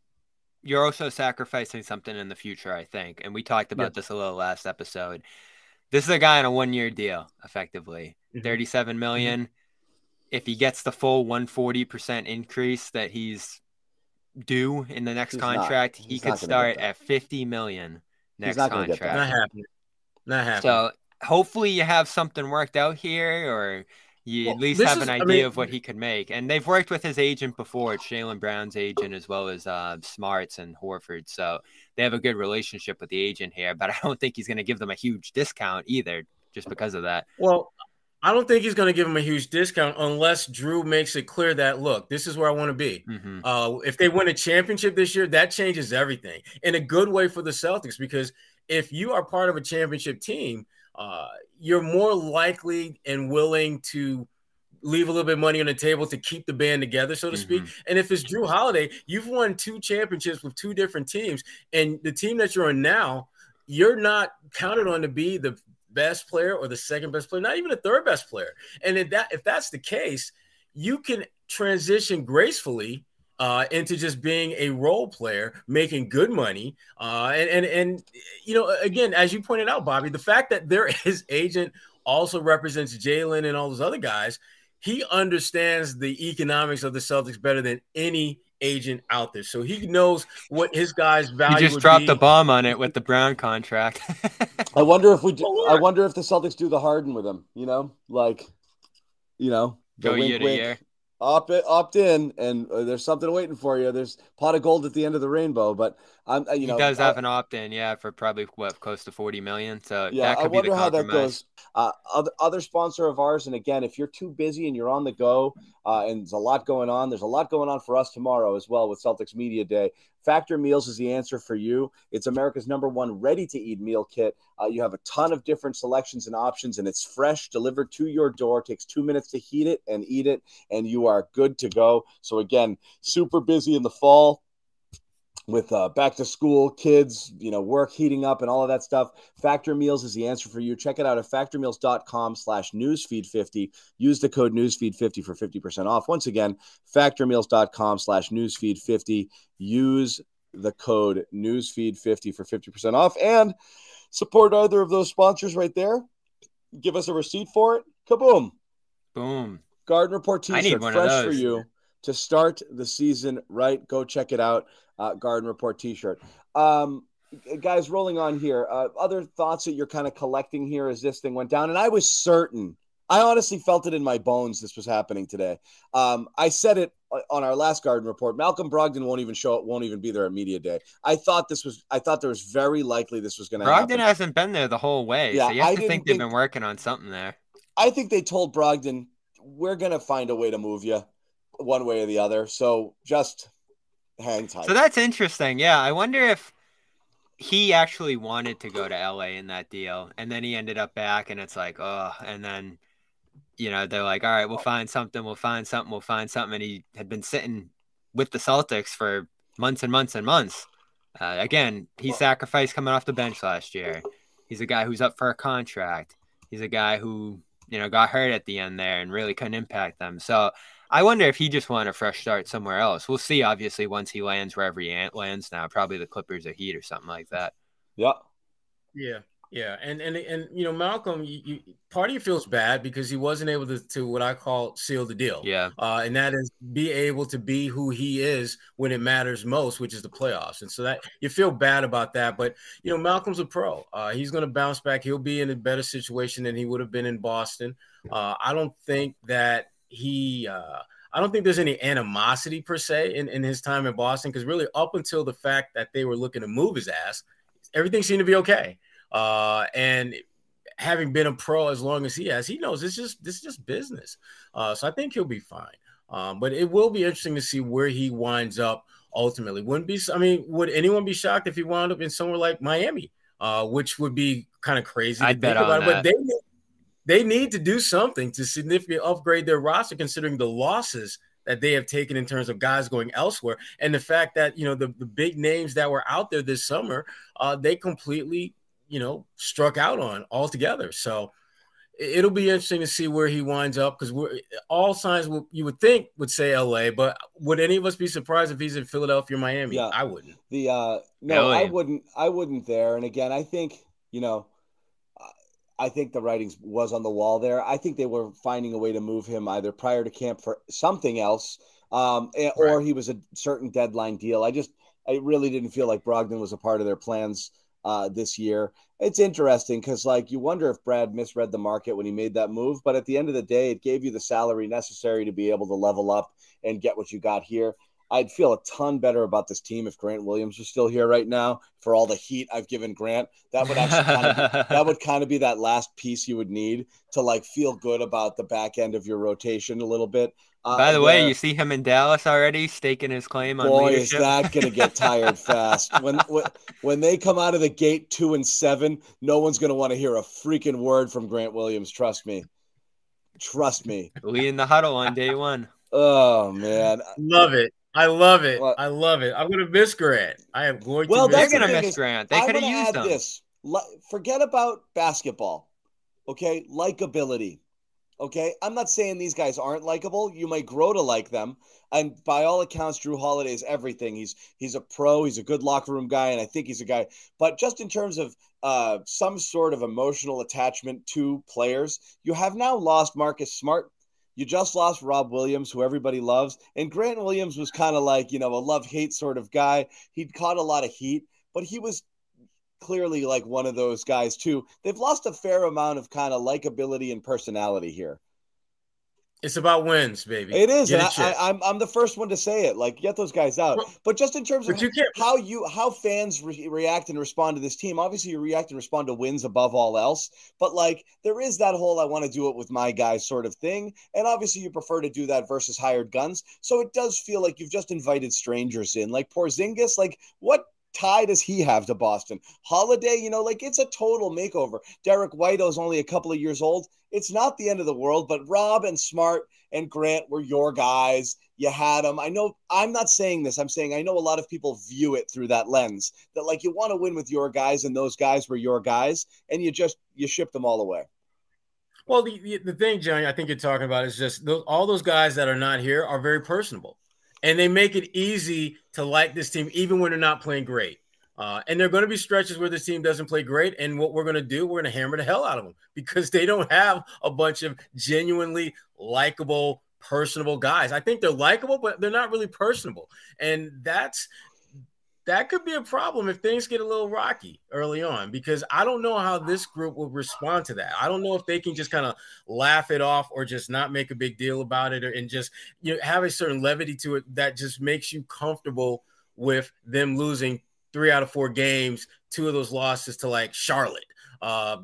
You're also sacrificing something in the future, I think, and we talked about this a little last episode. This is a guy on a one-year deal, effectively, mm-hmm. thirty-seven million. Mm-hmm. If he gets the full one forty percent increase that he's due in the next he's contract, not, he could start at fifty million next not contract. Not happening. Not happening. So hopefully you have something worked out here, or you well, at least have an idea I mean, of what he could make. And they've worked with his agent before, Jaylen Brown's agent, as well as uh, Smarts and Horford. So they have a good relationship with the agent here. But I don't think he's going to give them a huge discount either, just because of that. Well, I don't think he's going to give him a huge discount unless Jrue makes it clear that look, this is where I want to be. Mm-hmm. Uh, if they win a championship this year, that changes everything in a good way for the Celtics because if you are part of a championship team, uh, you're more likely and willing to leave a little bit of money on the table to keep the band together, so to mm-hmm. speak. And if it's Jrue Holiday, you've won two championships with two different teams, and the team that you're on now, you're not counted on to be the best player or the second best player, not even the third best player. And if that if that's the case, you can transition gracefully uh, into just being a role player, making good money. Uh, and, and, and, you know, again, as you pointed out, Bobby, the fact that there (laughs) is agent also represents Jaylen and all those other guys, he understands the economics of the Celtics better than any agent out there. So he knows what his guys value. He just dropped the bomb on it with the Brown contract. I wonder if we do, oh, I wonder if the Celtics do the Harden with him, you know, like, you know, the Go wink, year to wink. year opt opt in, and uh, there's something waiting for you. There's pot of gold at the end of the rainbow. But I'm, uh, you know, he does have an opt in, yeah, for probably what close to forty million. So yeah, I wonder how that goes. Uh, other other sponsor of ours, and again, if you're too busy and you're on the go, uh, and there's a lot going on, there's a lot going on for us tomorrow as well with Celtics Media Day. Factor Meals is the answer for you. It's America's number one ready to eat meal kit. Uh, you have a ton of different selections and options, and it's fresh, delivered to your door. It takes two minutes to heat it and eat it, and you are good to go. So, again, super busy in the fall with uh, back to school kids, you know, work heating up and all of that stuff. Factor Meals is the answer for you. Check it out at factormeals.com slash newsfeed50. Use the code newsfeed50 for 50% off. Once again, factormeals.com slash newsfeed50. Use the code newsfeed50 for 50% off and support either of those sponsors right there. Give us a receipt for it. Kaboom. Boom. Garden Report t-shirt fresh for you to start the season right. Go check it out uh, Garden Report T-shirt. Um, guys, rolling on here. Uh, other thoughts that you're kind of collecting here as this thing went down, and I was certain. I honestly felt it in my bones this was happening today. Um, I said it on our last Garden Report. Malcolm Brogdon won't even show up, won't even be there at media day. I thought this was. I thought there was very likely this was going to. Brogdon happen. hasn't been there the whole way. Yeah, so you have I to think, think they've been working on something there. I think they told Brogdon, "We're going to find a way to move you, one way or the other." So just hang tight. So that's interesting. Yeah, I wonder if he actually wanted to go to LA in that deal, and then he ended up back, and it's like, oh, and then you know they're like, all right, we'll find something, we'll find something, we'll find something, and he had been sitting with the Celtics for months and months and months. Uh, again, he sacrificed coming off the bench last year. He's a guy who's up for a contract. He's a guy who you know got hurt at the end there and really couldn't impact them. So I wonder if he just wanted a fresh start somewhere else. We'll see. Obviously, once he lands wherever he lands now, probably the Clippers or Heat or something like that. Yeah. Yeah. Yeah, and and and you know, Malcolm, you, you, part of you feels bad because he wasn't able to, to what I call seal the deal. Yeah, uh, and that is be able to be who he is when it matters most, which is the playoffs. And so that you feel bad about that, but you know, Malcolm's a pro. Uh, he's going to bounce back. He'll be in a better situation than he would have been in Boston. Uh, I don't think that he uh, I don't think there's any animosity per se in, in his time in Boston because really up until the fact that they were looking to move his ass, everything seemed to be okay. Uh, and having been a pro as long as he has, he knows it's just this is just business. Uh, so I think he'll be fine. Um, but it will be interesting to see where he winds up ultimately. Wouldn't be I mean, would anyone be shocked if he wound up in somewhere like Miami? Uh, which would be kind of crazy. I'd bet on that. But they they need to do something to significantly upgrade their roster considering the losses that they have taken in terms of guys going elsewhere and the fact that you know the, the big names that were out there this summer uh, they completely you know struck out on altogether so it'll be interesting to see where he winds up because we're all signs will, you would think would say LA, but would any of us be surprised if he's in Philadelphia or Miami? Yeah, I wouldn't. The uh no, LA. I wouldn't I wouldn't there. And again, I think, you know, I think the writings was on the wall there. I think they were finding a way to move him either prior to camp for something else, um, or he was a certain deadline deal. I just, I really didn't feel like Brogdon was a part of their plans uh, this year. It's interesting because, like, you wonder if Brad misread the market when he made that move. But at the end of the day, it gave you the salary necessary to be able to level up and get what you got here. I'd feel a ton better about this team if Grant Williams was still here right now. For all the heat I've given Grant, that would actually kind of, (laughs) that would kind of be that last piece you would need to like feel good about the back end of your rotation a little bit. Uh, By the way, you see him in Dallas already staking his claim on boy, leadership. is that going to get tired (laughs) fast. When, when when they come out of the gate two and seven, no one's going to want to hear a freaking word from Grant Williams. Trust me. Trust me. We in the huddle on day one. Oh man, love it. I love it. Well, I love it. I'm going to miss Grant. I am going well, to. Well, they're going to miss Grant. They could have used him. This. Forget about basketball. Okay, likability. Okay, I'm not saying these guys aren't likable. You might grow to like them, and by all accounts, Jrue Holiday is everything. He's he's a pro. He's a good locker room guy, and I think he's a guy. But just in terms of uh, some sort of emotional attachment to players, you have now lost Marcus Smart. You just lost Rob Williams, who everybody loves, and Grant Williams was kind of like you know a love hate sort of guy. He'd caught a lot of heat, but he was clearly like one of those guys too. They've lost a fair amount of kind of likability and personality here. It's about wins, baby. It is. I, am I'm, I'm the first one to say it. Like, get those guys out. But just in terms of you how you how fans re- react and respond to this team, obviously you react and respond to wins above all else. But like, there is that whole "I want to do it with my guys" sort of thing, and obviously you prefer to do that versus hired guns. So it does feel like you've just invited strangers in, like Porzingis. Like, what tie does he have to Boston? Holiday, you know, like it's a total makeover. Derrick White's only a couple of years old. It's not the end of the world, but Rob and Smart and Grant were your guys. You had them. I know I'm not saying this. I'm saying I know a lot of people view it through that lens that like you want to win with your guys and those guys were your guys and you just you ship them all away. Well, the, the thing, Johnny, I think you're talking about is just those, all those guys that are not here are very personable and they make it easy to like this team even when they're not playing great. Uh, and there are going to be stretches where this team doesn't play great. And what we're going to do, we're going to hammer the hell out of them because they don't have a bunch of genuinely likable, personable guys. I think they're likable, but they're not really personable. And that's that could be a problem if things get a little rocky early on because I don't know how this group will respond to that. I don't know if they can just kind of laugh it off or just not make a big deal about it or, and just you know have a certain levity to it that just makes you comfortable with them losing three out of four games, two of those losses to like Charlotte. Uh,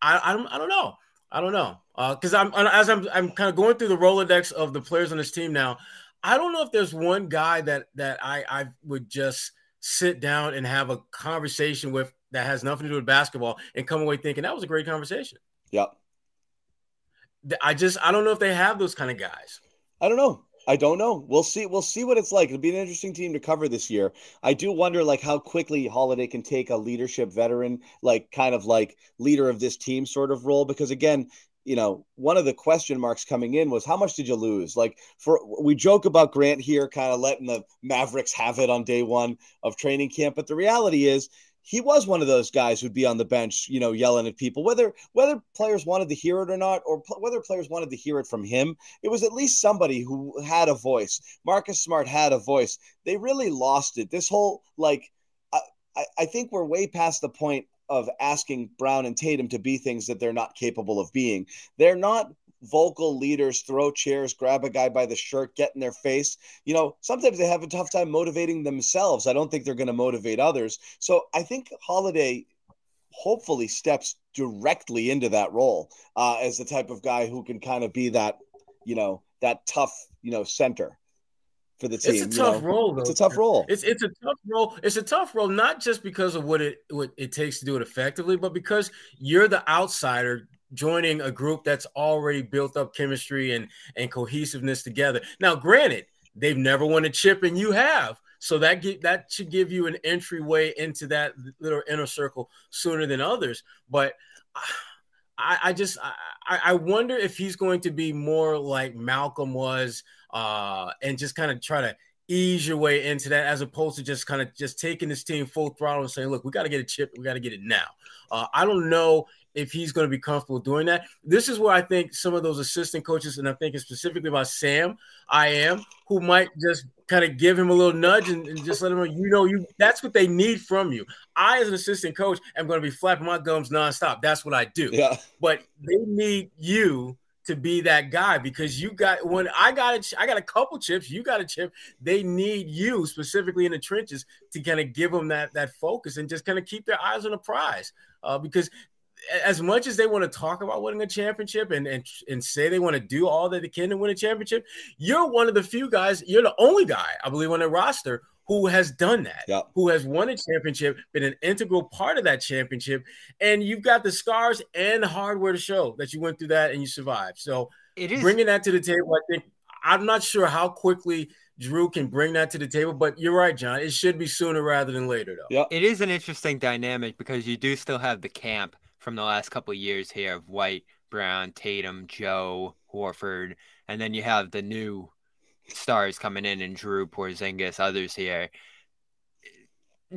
I, I don't I don't know. I don't know because uh, I'm as I'm I'm kind of going through the rolodex of the players on this team now. I don't know if there's one guy that that I I would just sit down and have a conversation with that has nothing to do with basketball and come away thinking that was a great conversation. Yep. I just I don't know if they have those kind of guys. I don't know. I don't know. We'll see. We'll see what it's like. It'll be an interesting team to cover this year. I do wonder, like, how quickly Holiday can take a leadership veteran, like, kind of like leader of this team sort of role. Because again, you know, one of the question marks coming in was how much did you lose? Like for we joke about Grant here kind of letting the Mavericks have it on day 1 of training camp, but the reality is he was one of those guys who'd be on the bench, you know, yelling at people, whether whether players wanted to hear it or not, or p- whether players wanted to hear it from him. It was at least somebody who had a voice. Marcus Smart had a voice. They really lost it. This whole like, I, I think we're way past the point of asking Brown and Tatum to be things that they're not capable of being. They're not vocal leaders, throw chairs, grab a guy by the shirt, get in their face. You know, sometimes they have a tough time motivating themselves. I don't think they're going to motivate others. So I think Holiday hopefully steps directly into that role uh, as the type of guy who can kind of be that, you know, that tough, you know, center for the team. It's a tough know? role. Though. It's a tough role. It's it's a tough role. It's a tough role, not just because of what it what it takes to do it effectively, but because you're the outsider joining a group that's already built up chemistry and and cohesiveness together. Now, granted, they've never won a chip, and you have. So that get, that should give you an entryway into that little inner circle sooner than others. But ah, I, I just I, I wonder if he's going to be more like Malcolm was uh, and just kind of try to ease your way into that as opposed to just kind of just taking this team full throttle and saying, look, we got to get a chip. We got to get it now. Uh, I don't know if he's going to be comfortable doing that. This is where I think some of those assistant coaches, and I'm thinking specifically about Sam, I am, who might just kind of give him a little nudge and, and, just let him know, you know, you that's what they need from you. I, as an assistant coach, am going to be flapping my gums nonstop. That's what I do. Yeah. But they need you to be that guy because you got when I got a, I got a couple chips, you got a chip. They need you specifically in the trenches to kind of give them that that focus and just kind of keep their eyes on the prize. Uh, because as much as they want to talk about winning a championship and, and and say they want to do all that they can to win a championship, you're one of the few guys. You're the only guy, I believe, on the roster who has done that, yep. who has won a championship, been an integral part of that championship, and you've got the scars and the hardware to show that you went through that and you survived. So it is bringing that to the table. I think I'm not sure how quickly Jrue can bring that to the table, but you're right, John. It should be sooner rather than later, though. Yeah, it is an interesting dynamic because you do still have the camp from the last couple of years here of White, Brown, Tatum, Joe, Horford, and then you have the new stars coming in and Jrue, Porzingis, others here.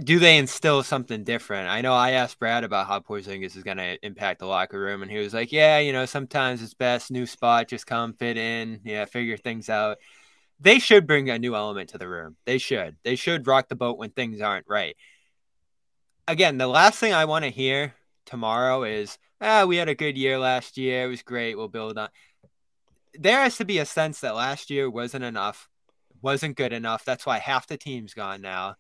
Do they instill something different? I know I asked Brad about how Porzingis is going to impact the locker room, and he was like, "Yeah, you know, sometimes it's best new spot, just come fit in, yeah, figure things out." They should bring a new element to the room. They should. They should rock the boat when things aren't right. Again, the last thing I want to hear tomorrow is, "Ah, we had a good year last year. It was great. We'll build on." there has to be a sense that last year wasn't enough, wasn't good enough. That's why half the team's gone now,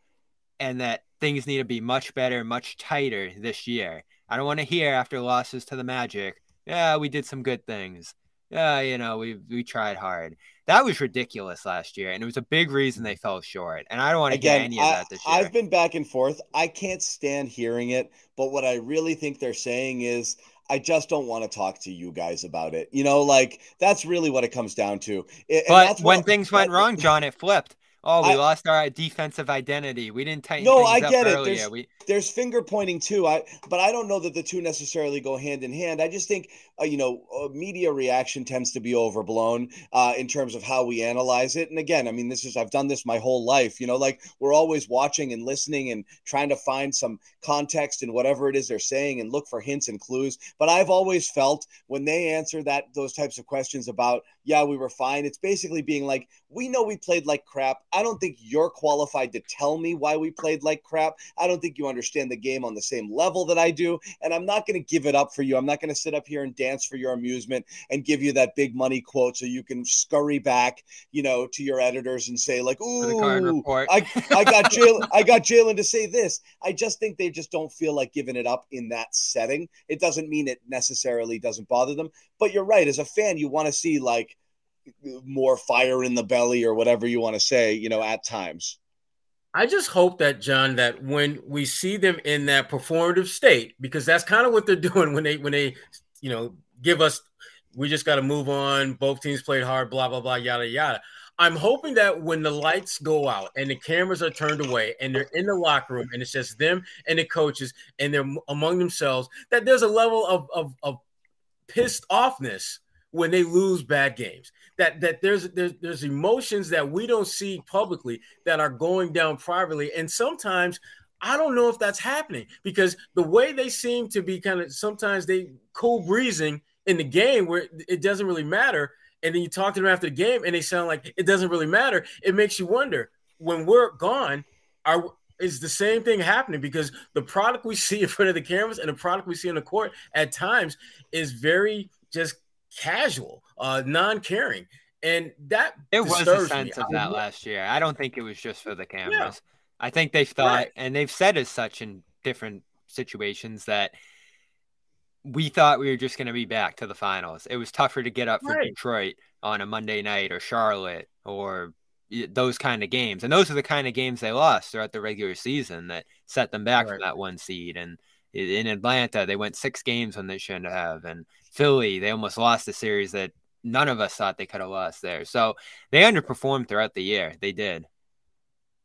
and that things need to be much better, much tighter this year. I don't want to hear after losses to the Magic, yeah, we did some good things. Yeah, you know, we we tried hard. That was ridiculous last year, and it was a big reason they fell short. And I don't want to get any of that this year. I've been back and forth. I can't stand hearing it, but what I really think they're saying is I just don't want to talk to you guys about it. You know, like that's really what it comes down to. And but when what, things went wrong, John, it flipped. Oh, we I, lost our defensive identity. We didn't tighten no, I get it. There's, we... there's finger pointing too. I, but I don't know that the two necessarily go hand in hand. I just think, uh, you know, uh, media reaction tends to be overblown uh, in terms of how we analyze it. And again, I mean, this is I've done this my whole life. You know, like we're always watching and listening and trying to find some context in whatever it is they're saying and look for hints and clues. But I've always felt when they answer that those types of questions about, yeah, we were fine. It's basically being like, we know we played like crap. I don't think you're qualified to tell me why we played like crap. I don't think you understand the game on the same level that I do. And I'm not going to give it up for you. I'm not going to sit up here and dance for your amusement and give you that big money quote so you can scurry back, you know, to your editors and say, like, ooh, I, I got (laughs) Jaylen, I got Jaylen to say this. I just think they just don't feel like giving it up in that setting. It doesn't mean it necessarily doesn't bother them. But you're right. As a fan, you want to see like more fire in the belly or whatever you want to say, you know, at times. I just hope that John, that when we see them in that performative state, because that's kind of what they're (laughs) doing when they when they, you know, give us, we just got to move on. Both teams played hard, blah blah blah, yada yada. I'm hoping that when the lights go out and the cameras are turned away and they're in the locker room and it's just them and the coaches and they're among themselves, that there's a level of of, of pissed offness when they lose bad games. That that there's there's there's emotions that we don't see publicly that are going down privately, and sometimes I don't know if that's happening because the way they seem to be kind of sometimes they cool breezing in the game where it doesn't really matter, and then you talk to them after the game and they sound like it doesn't really matter. It makes you wonder when we're gone, are is the same thing happening because the product we (laughs) see in front of the cameras and the product we see on the court at times is very just casual, uh, non-caring, and that it was a sense me. of that last year. I don't think it was just for the cameras. Yeah. I think they thought, right. and they've said as such in different situations that we thought we were just going to be back to the finals. It was tougher to get up for right. Detroit on a Monday night or Charlotte or those kind of games. And those are the kind of games they lost throughout the regular season that set them back right. from that one seed. And in Atlanta, they went six games when they shouldn't have. And Philly, they almost lost a series that none of us thought they could have lost there. So they underperformed throughout the year. They did.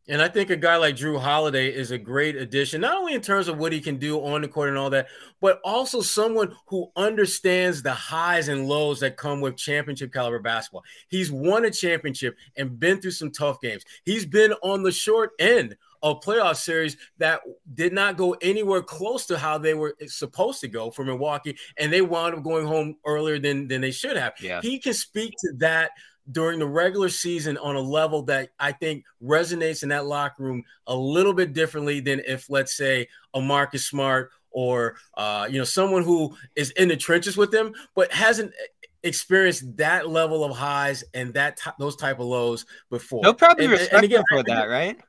And I think a guy like Jrue Holiday is a great addition, not only in terms of what he can do on the court and all that, but also someone who understands the highs and lows that come with championship caliber basketball. He's won a championship and been through some tough games. He's been on the short end a playoff series that did not go anywhere close to how they were supposed to go for Milwaukee, and they wound up going home earlier than than they should have. Yeah. He can speak to that during the regular season on a level that I think resonates in that locker room a little bit differently than if, let's say, a Marcus Smart or uh, you know someone who is in the trenches with them but hasn't experienced that level of highs and that t- those type of lows before. They'll probably and, respect and again, for that, right?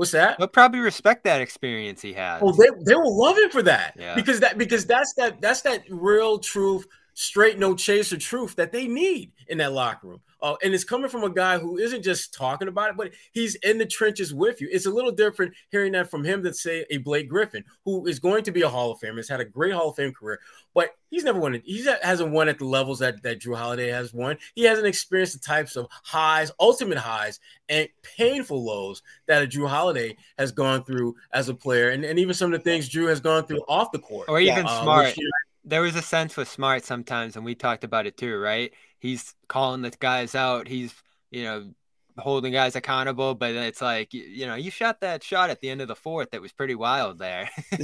What's that? They'll probably respect that experience he had. Oh, they, they will love him for that. Yeah. Because that because that's that that's that real truth straight no chaser truth that they need in that locker room. Uh, and it's coming from a guy who isn't just talking about it, but he's in the trenches with you. It's a little different hearing that from him than say a Blake Griffin, who is going to be a Hall of Famer, has had a great Hall of Fame career, but he's never won it. He hasn't won at the levels that, that Jrue Holiday has won. He hasn't experienced the types of highs, ultimate highs, and painful lows that a Jrue Holiday has gone through as a player, and, and even some of the things Jrue has gone through off the court. Or even uh, smart there was a sense with Smart sometimes, and we talked about it too, right? He's calling the guys out. He's you know holding guys accountable, but it's like you know you shot that shot at the end of the fourth that was pretty wild there. (laughs)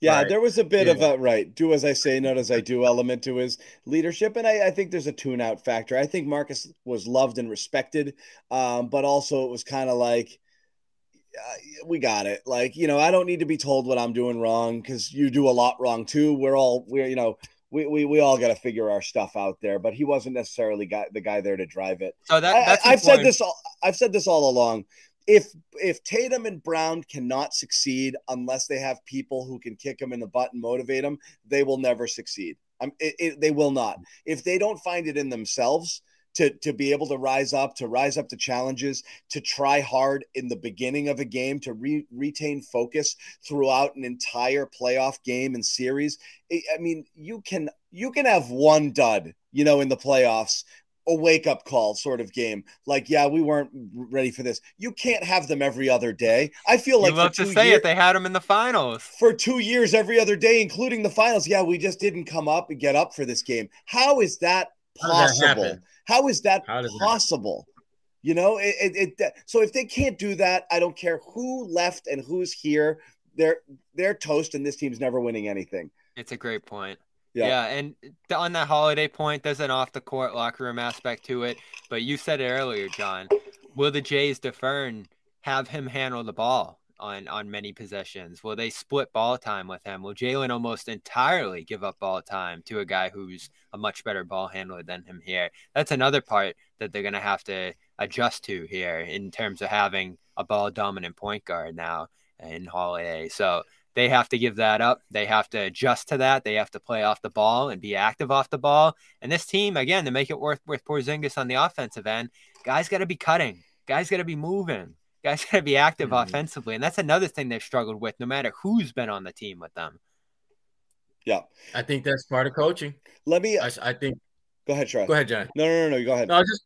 yeah, right. there was a bit yeah. of a right do as I say, not as I do element to his leadership, and I, I think there's a tune out factor. I think Marcus was loved and respected, um, but also it was kind of like we got it. Like, you know, I don't need to be told what I'm doing wrong because you do a lot wrong too. We're all, we're, you know, we, we, we all got to figure our stuff out there, but he wasn't necessarily got the guy there to drive it. So that, I, have said this, all, I've said this all along. If, if Tatum and Brown cannot succeed unless they have people who can kick them in the butt and motivate them, they will never succeed. Um, it, it, they will not. If they don't find it in themselves, to to be able to rise up, to rise up to challenges, to try hard in the beginning of a game, to re- retain focus throughout an entire playoff game and series. I mean, you can you can have one dud, you know, in the playoffs a wake up call sort of game. Like, yeah, we weren't ready for this. You can't have them every other day. I feel like you love to say years, it. They had them in the finals for two years, every other day, including the finals. Yeah, we just didn't come up and get up for this game. How is that possible? How is that How possible? You know, it, it, it, So if they can't do that, I don't care who left and who's here. They're they're toast, and this team's never winning anything. It's a great point. Yeah. yeah, and on that holiday point, there's an off the court locker room aspect to it. But you said it earlier, John. Will the Jays defer and have him handle the ball? On on many possessions? Will they split ball time with him? Will Jaylen almost entirely give up ball time to a guy who's a much better ball handler than him here? That's another part that they're going to have to adjust to here in terms of having a ball dominant point guard now in Holiday. So they have to give that up. They have to adjust to that. They have to play off the ball and be active off the ball. And this team, again, to make it worth with Porzingis on the offensive end, guys got to be cutting. Guys got to be moving. Guys (laughs) got to be active mm-hmm. offensively, and that's another thing they've struggled with. No matter who's been on the team with them. Yeah, I think that's part of coaching. Let me. I, I think. Go ahead, Trey. Go ahead, John. No, no, no, no. Go ahead. No, I was just,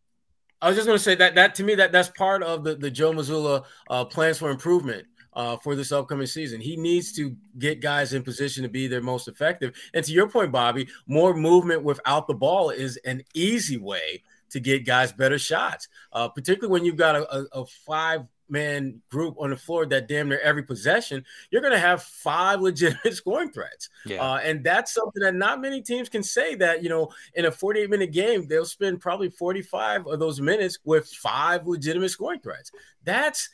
I was just going to say that that to me that that's part of the the Joe Mazzulla uh, plans for improvement. Uh, for this upcoming season. He needs to get guys in position to be their most effective. And to your point, Bobby, more movement without the ball is an easy way to get guys better shots, uh, particularly when you've got a, a, a five man group on the floor that damn near every possession, you're going to have five (laughs) legitimate scoring threats. Yeah. Uh, and that's something that not many teams can say that, you know, in a 48 minute game, they'll spend probably 45 of those minutes with five legitimate scoring threats. That's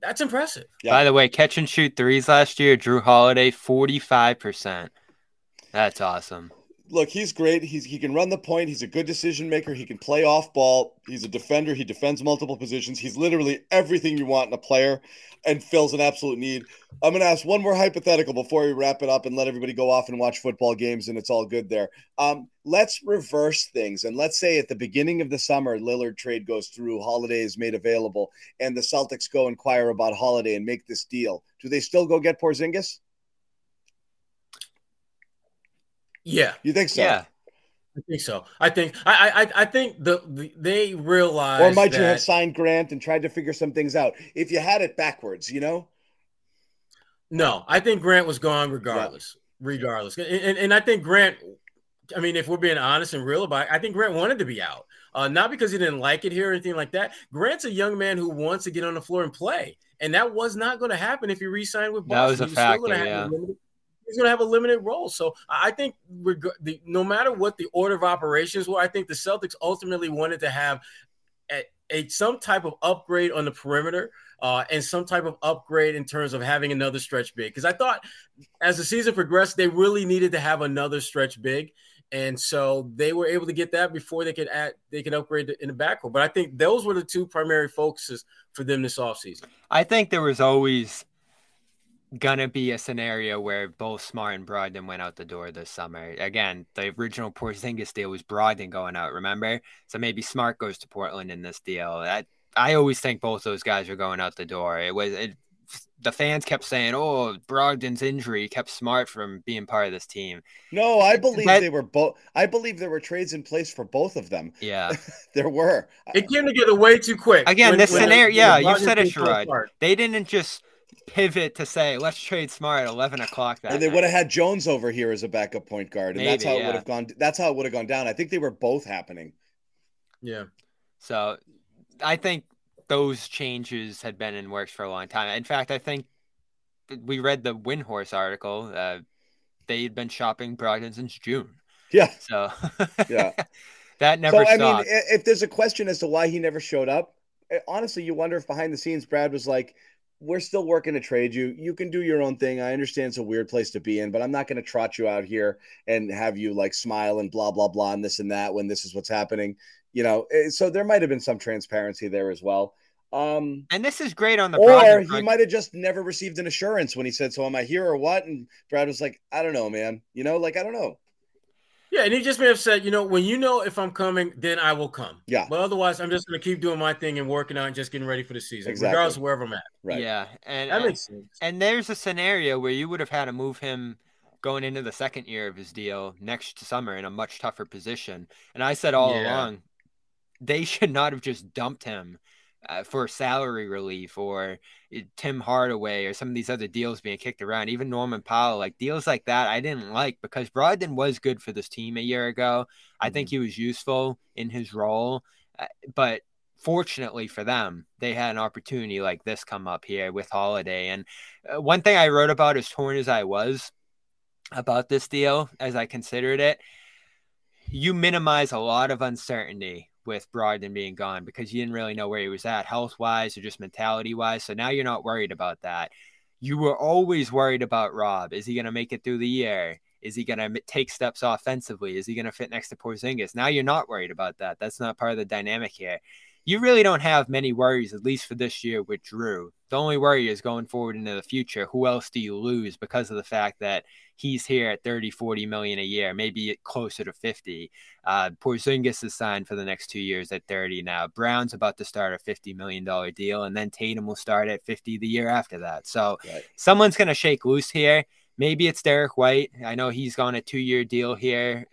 that's impressive. Yeah. By the way, catch and shoot threes last year, Jrue Holiday, 45%. That's awesome look, he's great. He's he can run the point. He's a good decision maker. He can play off ball. He's a defender. He defends multiple positions. He's literally everything you want in a player and fills an absolute need. I'm to ask one more hypothetical before we wrap it up and let everybody go off and watch football games and it's all good there. Um, let's reverse things and let's say at the beginning of the summer, Lillard trade goes through, Holiday is made available, and the Celtics go inquire about Holiday and make this deal. Do they still go get Porzingis? Yeah. You think so? Yeah. I think so. I think I I I think the, the they realize Or might that, you have signed Grant and tried to figure some things out? If you had it backwards, you know? No, I think Grant was gone regardless. Yeah. Regardless. And, and, and I think Grant I mean, if we're being honest and real about it, I think Grant wanted to be out. Uh, not because he didn't like it here or anything like that. Grant's a young man who wants to get on the floor and play. And that was not going to happen if he re-signed with Boston. That was a factor, yeah he's going to have a limited role. So I think we the, no matter what the order of operations were, I think the Celtics ultimately wanted to have a, a some type of upgrade on the perimeter. Uh, and some type of upgrade in terms of having another stretch big. Because I thought as the season progressed, they really needed to have another stretch big, and so they were able to get that before they could add they could upgrade in the backcourt. But I think those were the two primary focuses for them this offseason. I think there was always gonna be a scenario where both Smart and Brogdon went out the door this summer. Again, the original Porzingis deal was Brogdon going out, remember? So maybe Smart goes to Portland in this deal. I, I always think both those guys are going out the door. It was it, the fans kept saying, "Oh, Brogdon's injury kept Smart from being part of this team." No, I believe but, they were both. I believe there were trades in place for both of them. Yeah, (laughs) there were. It came together way too quick. Again, when, this when scenario, yeah, you said it, Sherrod. They didn't just pivot to say, let's trade Smart at eleven o'clock. That and they would have had Jones over here as a backup point guard, and Maybe, that's how yeah. it would have gone. That's how it would have gone down. I think they were both happening. Yeah. So, I think those changes had been in works for a long time. In fact, I think we read the Windhorst article. Uh, they had been shopping Brogdon since June. Yeah. (laughs) So. yeah. (laughs) that never. So stopped. I mean, if there's a question as to why he never showed up, eh, honestly, you wonder if behind the scenes Brad was like, we're still working to trade you. You can do your own thing. I understand it's a weird place to be in, but I'm not going to trot you out here and have you like smile and blah blah blah and this and that when this is what's happening. You know, eh, so there might have been some transparency there as well. Um, and this is great on the or he might have just never received an assurance when he said, "So am I here or what?" And Brad was like, "I don't know, man. You know, like I don't know." Yeah, and he just may have said, you know, when you know if I'm coming, then I will come. Yeah. But otherwise, I'm just going to keep doing my thing and working out and just getting ready for the season, exactly. regardless of wherever I'm at. Right. Yeah, and that and, makes sense. And there's a scenario where you would have had to move him going into the second year of his deal next summer in a much tougher position. And I said all yeah. along, they (laughs) should not have just dumped him uh, for salary relief or uh, Tim Hardaway or some of these other deals being kicked around, even Norman Powell, like deals like that, I didn't like because Brogdon was good for this team a year ago. I mm-hmm. think he was useful in his role, uh, but fortunately for them, they had an opportunity like this come up here with Holiday. And uh, one thing I wrote about, as torn as I was about this deal, as I considered it, you minimize a lot of uncertainty with Brogdon being gone because you didn't really know where he was at health wise or just mentality wise. So now you're not worried about that. You were always worried about Rob. Is he going to make it through the year? Is he going to take steps offensively? Is he going to fit next to Porzingis? Now you're not worried about that. That's not part of the dynamic here. You really don't have many worries, at least for this year, with Jrue. The only worry is going forward into the future. Who else do you lose because of the fact that he's here at 30, 40 million a year, maybe closer to 50. Uh, Porzingis is signed for the next two years at 30 now. Brown's about to start a $50 million deal, and then Tatum will start at 50 the year after that. So right. someone's going to shake loose here. Maybe it's Derrick White. I know he's on a two year deal here.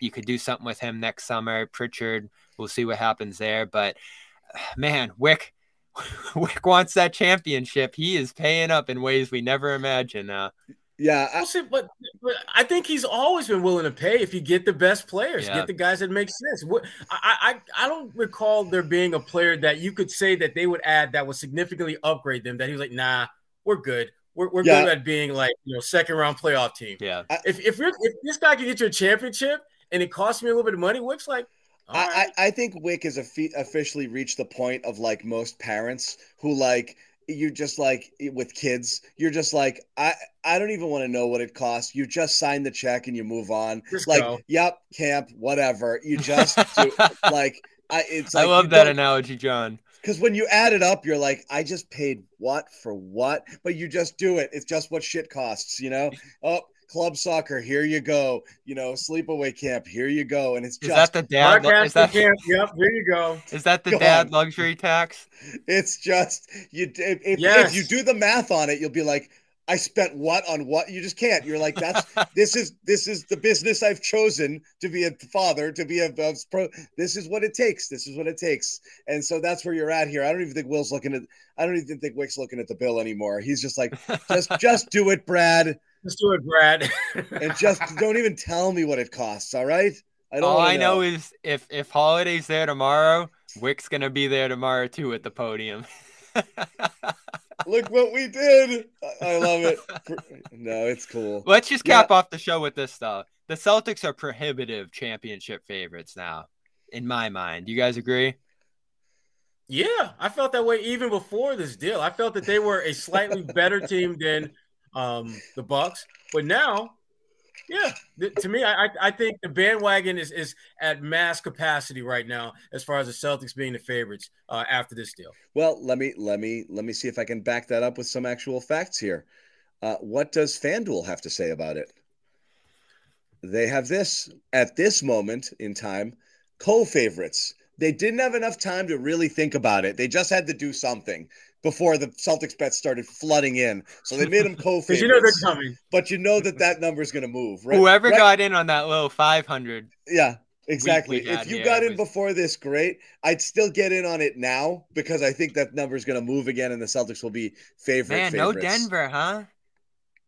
You could do something with him next summer. Pritchard, we'll see what happens there. But (sighs) man, Wyc, (laughs) Wyc wants that championship. He is paying up in ways we never imagined. Uh, yeah, I, but, but I think he's always been willing to pay if you get the best players, yeah. get the guys that make sense. I, I I don't recall there being a player that you could say that they would add that would significantly upgrade them. That he was like, nah, we're good. We're, we're yeah. good at being like you know second round playoff team. Yeah. If if, if this guy can get you a championship and it costs me a little bit of money, Wyc's like, I, I, I think Wyc has officially reached the point of like most parents who like you just like with kids you're just like i i don't even want to know what it costs. You just sign the check and you move on. Just like go. yep camp whatever. You (laughs) just do, like i it's like, i love that analogy john. Because when you add it up you're like i just paid what for what? But you just do it. It's just what shit costs you know? Oh club soccer, here you go. You know, sleepaway camp, here you go. And it's is just that the dad? Is that, camp? Yep, here you go. Is that the go dad on. luxury tax? It's just you. If, if, yes. if you do the math on it, you'll be like, I spent what on what? You just can't. You're like, that's (laughs) this is this is the business I've chosen to be a father, to be a, a pro. This is what it takes. This is what it takes. And so that's where you're at here. I don't even think Will's looking at. I don't even think Wyc's looking at the bill anymore. He's just like, just just do it, Brad. Just do it, Brad. and just (laughs) don't even tell me what it costs. All right. I don't. All I know. know is if if Holiday's there tomorrow, Wyc's gonna be there tomorrow too at the podium. (laughs) Look what we did. I love it. No, it's cool. Let's just cap yeah. off the show with this stuff. The Celtics are prohibitive championship favorites now, in my mind. You guys agree? Yeah, I felt that way even before this deal. I felt that they were a slightly better team than um, the Bucks. But now, yeah, th- to me, I, I think the bandwagon is is at mass capacity right now as far as the Celtics being the favorites uh, after this deal. Well, let me let me let me see if I can back that up with some actual facts here. Uh, what does FanDuel have to say about it? They have this at this moment in time co favorites. They didn't have enough time to really think about it. They just had to do something before the Celtics bets started flooding in. So they made them (laughs) co-favorites. you know they're coming. But you know that that number is going to move. Right? Whoever right? got in on that low 500. Yeah, exactly. If you got in was... before this, great. I'd still get in on it now because I think that number is going to move again and the Celtics will be favorite. Man, favorites. no Denver, huh?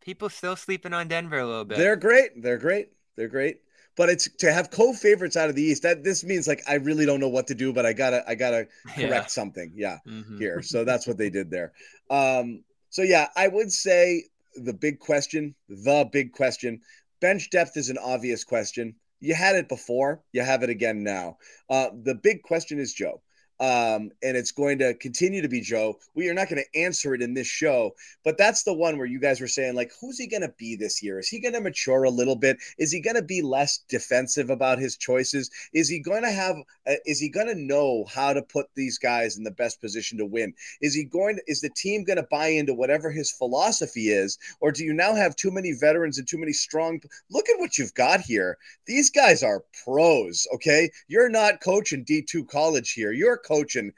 People still sleeping on Denver a little bit. They're great. They're great. They're great but it's to have co-favorites out of the East. That this means like I really don't know what to do, but I gotta I gotta (laughs) correct yeah. something. Yeah, mm-hmm. here. So that's what they did there. Um, so yeah, I would say the big question, the big question, bench depth is an obvious question. You had it before, you have it again now. Uh, the big question is Joe um, and it's going to continue to be Joe. We are not going to answer it in this show, but that's the one where you guys were saying, like, who's he going to be this year? Is he going to mature a little bit? Is he going to be less defensive about his choices? Is he going to have? Uh, is he going to know how to put these guys in the best position to win? Is he going? To, is the team going to buy into whatever his philosophy is, or do you now have too many veterans and too many strong? Look at what you've got here. These guys are pros. Okay, you're not coaching D two college here. You're coaching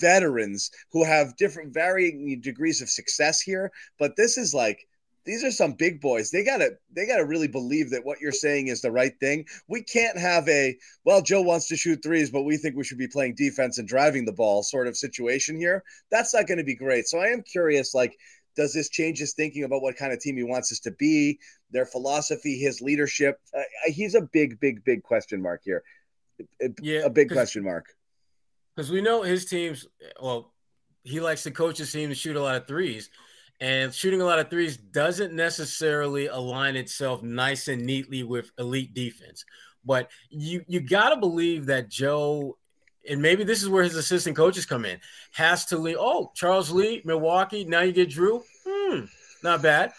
veterans who have different varying degrees of success here. But this is like these are some big boys. They gotta they gotta really believe that what you're saying is the right thing. We can't have a well, Joe wants to shoot threes, but we think we should be playing defense and driving the ball sort of situation here. That's not going to be great. So I am curious, like, does this change his thinking about what kind of team he wants us to be, their philosophy, his leadership? Uh, he's a big, big, big question mark here. Yeah, a big question mark because we know his teams. Well, he likes to coach his team to shoot a lot of threes, and shooting a lot of threes doesn't necessarily align itself nice and neatly with elite defense. But you you got to believe that Joe, and maybe this is where his assistant coaches come in, has to lead. Oh, Charles Lee, Milwaukee. Now you get Jrue. Hmm, not bad.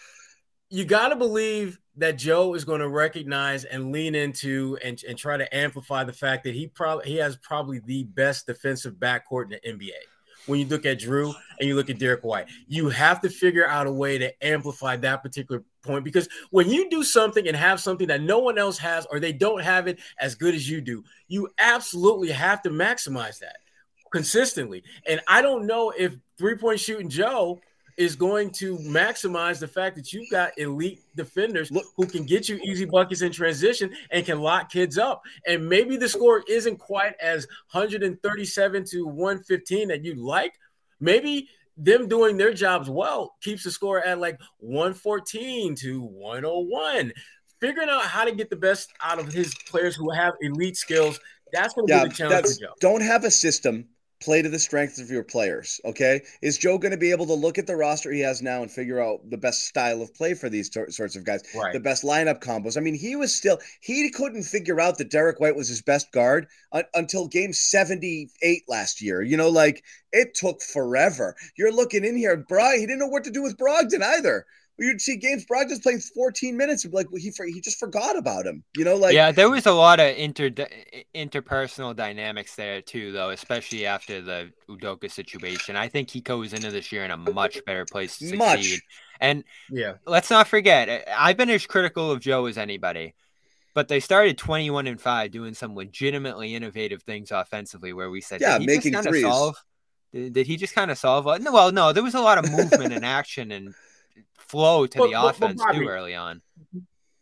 You got to believe that Joe is going to recognize and lean into and, and try to amplify the fact that he probably he has probably the best defensive backcourt in the NBA. When you look at Jrue and you look at Derrick White, you have to figure out a way to amplify that particular point because when you do something and have something that no one else has or they don't have it as good as you do, you absolutely have to maximize that consistently. And I don't know if three point shooting Joe is going to maximize the fact that you've got elite defenders who can get you easy buckets in transition and can lock kids up. And maybe the score isn't quite as 137 to 115 that you'd like. Maybe them doing their jobs well keeps the score at like 114 to 101. Figuring out how to get the best out of his players who have elite skills, that's going to yeah, be the challenge Don't have a system play to the strengths of your players. Okay. Is Joe going to be able to look at the roster he has now and figure out the best style of play for these t- sorts of guys, right. the best lineup combos? I mean, he was still, he couldn't figure out that Derrick White was his best guard un- until game 78 last year. You know, like it took forever. You're looking in here, Brog, he didn't know what to do with Brogdon either you'd see games Brogdon's playing 14 minutes and like he he just forgot about him. You know, like yeah, there was a lot of inter interpersonal dynamics there too, though, especially after the Udoka situation. I think he goes into this year in a much better place to succeed. Much. And yeah, let's not forget, I've been as critical of Joe as anybody. But they started 21 and 5 doing some legitimately innovative things offensively where we said, yeah, making threes. Solve? Did, did he just kind of solve? Well, no, there was a lot of movement and action and flow to but, the but, offense but Bobby, too early on.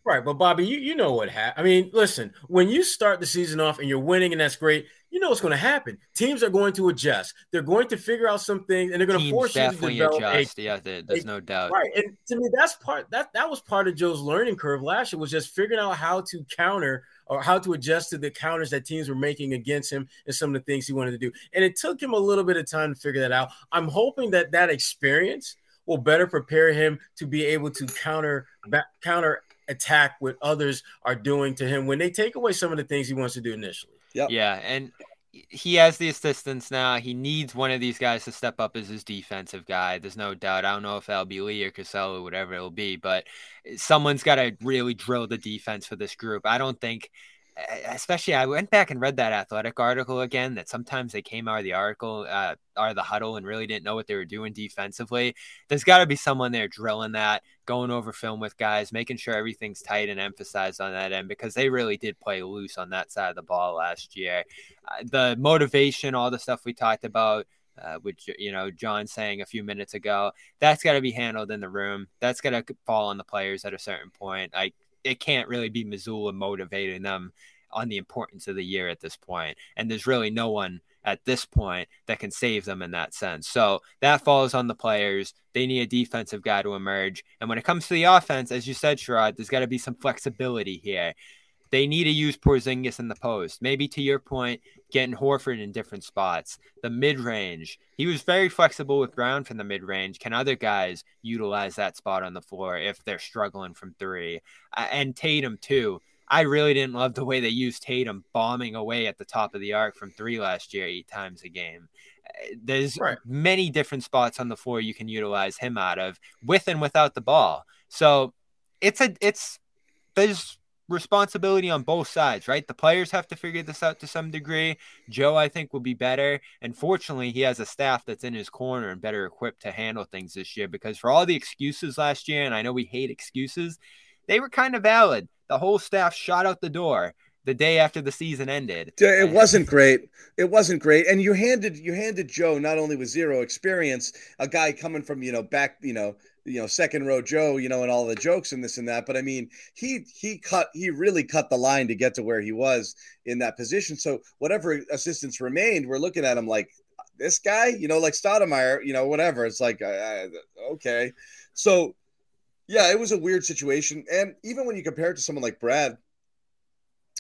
Right, but Bobby, you, you know what happened. I mean, listen, when you start the season off and you're winning and that's great, you know what's going to happen. Teams are going to adjust. They're going to figure out some things and they're going to force you to develop. Adjust. A, yeah, there's a, no doubt. Right, and to me, that's part that that was part of Joe's learning curve last year was just figuring out how to counter or how to adjust to the counters that teams were making against him and some of the things he wanted to do. And it took him a little bit of time to figure that out. I'm hoping that that experience will better prepare him to be able to counter back, counter attack what others are doing to him when they take away some of the things he wants to do initially. Yep. Yeah, and he has the assistance now. He needs one of these guys to step up as his defensive guy. There's no doubt. I don't know if that'll be Lee or Cassell or whatever it'll be, but someone's got to really drill the defense for this group. I don't think especially I went back and read that athletic article again that sometimes they came out of the article uh, out of the huddle and really didn't know what they were doing defensively. There's got to be someone there drilling that, going over film with guys, making sure everything's tight and emphasized on that end because they really did play loose on that side of the ball last year. Uh, the motivation, all the stuff we talked about, uh, which you know John saying a few minutes ago, that's got to be handled in the room. That's got to fall on the players at a certain point. I it can't really be Mazzulla motivating them on the importance of the year at this point. And there's really no one at this point that can save them in that sense. So that falls on the players. They need a defensive guy to emerge. And when it comes to the offense, as you said, Sherrod, there's got to be some flexibility here. They need to use Porzingis in the post. Maybe to your point, getting Horford in different spots. The mid range, he was very flexible with Brown from the mid range. Can other guys utilize that spot on the floor if they're struggling from three? And Tatum too. I really didn't love the way they used Tatum bombing away at the top of the arc from three last year, eight times a game. There's right. many different spots on the floor you can utilize him out of with and without the ball. So it's a it's there's responsibility on both sides, right? The players have to figure this out to some degree. Joe, I think, will be better. And fortunately, he has a staff that's in his corner and better equipped to handle things this year because for all the excuses last year, and I know we hate excuses, they were kind of valid. The whole staff shot out the door the day after the season ended. It wasn't great. It wasn't great. And you handed you handed Joe not only with zero experience, a guy coming from, you know, back, you know, you know second row Joe, you know, and all the jokes and this and that. But I mean, he he cut he really cut the line to get to where he was in that position. So whatever assistants remained, we're looking at him like this guy, you know, like Stoudemire, you know, whatever. It's like okay, so yeah, it was a weird situation, and even when you compare it to someone like Brad,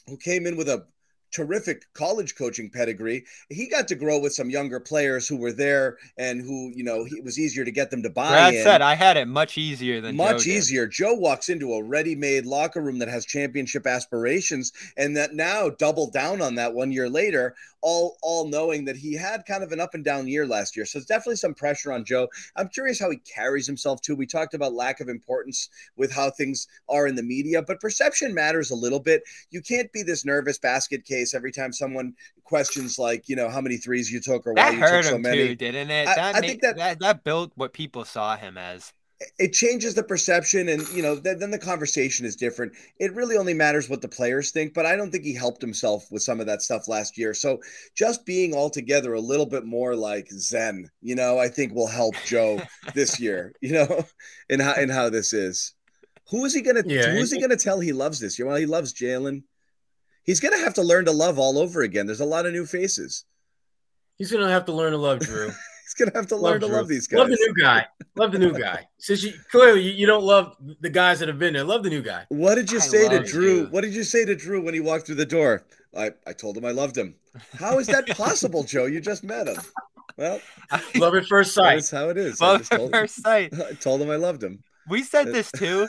who came in with a terrific college coaching pedigree. He got to grow with some younger players who were there and who, you know, it was easier to get them to buy. Brad in. said I had it much easier than much Joe easier. Joe walks into a ready-made locker room that has championship aspirations, and that now double down on that one year later all all knowing that he had kind of an up and down year last year. So it's definitely some pressure on Joe. I'm curious how he carries himself too. We talked about lack of importance with how things are in the media, but perception matters a little bit. You can't be this nervous basket case every time someone questions like, you know, how many threes you took or that why you took so many. Too, didn't it? I, that I made, think that, that that built what people saw him as. It changes the perception and you know th- then the conversation is different. It really only matters what the players think but i don't think he helped himself with some of that stuff last year. So just being altogether a little bit more like zen you know i think will help joe (laughs) this year you know in how in how this is. Who is he gonna yeah, who is he gonna tell he loves this year? Well he loves Jaylen he's gonna have to learn to love all over again there's a lot of new faces he's gonna have to learn to love Jrue (laughs) He's gonna have to learn love to love these guys. Love the new guy. Love the new (laughs) guy. Since you clearly you don't love the guys that have been there. Love the new guy. What did you I say to Jrue? You. What did you say to Jrue when he walked through the door? I, I told him I loved him. How is that (laughs) possible, Joe? You just met him. Well, love at first sight. That's how it is. Love at first sight. I told him I loved him. We said this too.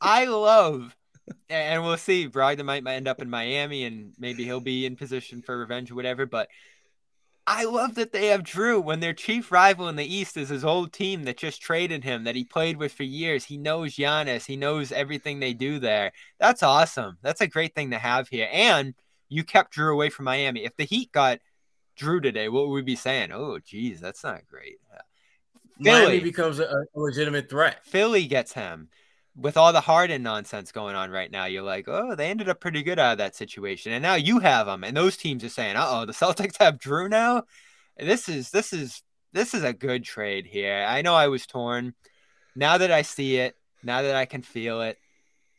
I love and we'll see. Brogdon might end up in Miami, and maybe he'll be in position for revenge or whatever. But I love that they have Jrue when their chief rival in the East is his old team that just traded him, that he played with for years. He knows Giannis, he knows everything they do there. That's awesome. That's a great thing to have here. And you kept Jrue away from Miami. If the Heat got Jrue today, what would we be saying? Oh, geez, that's not great. Philly Miami becomes a, a legitimate threat. Philly gets him with all the Harden nonsense going on right now, you're like, oh, they ended up pretty good out of that situation, and now you have them, and those teams are saying, uh oh, the Celtics (laughs) have Jrue now. This is this is this is a good trade here. I know I was torn. Now that I see it, now that I can feel it,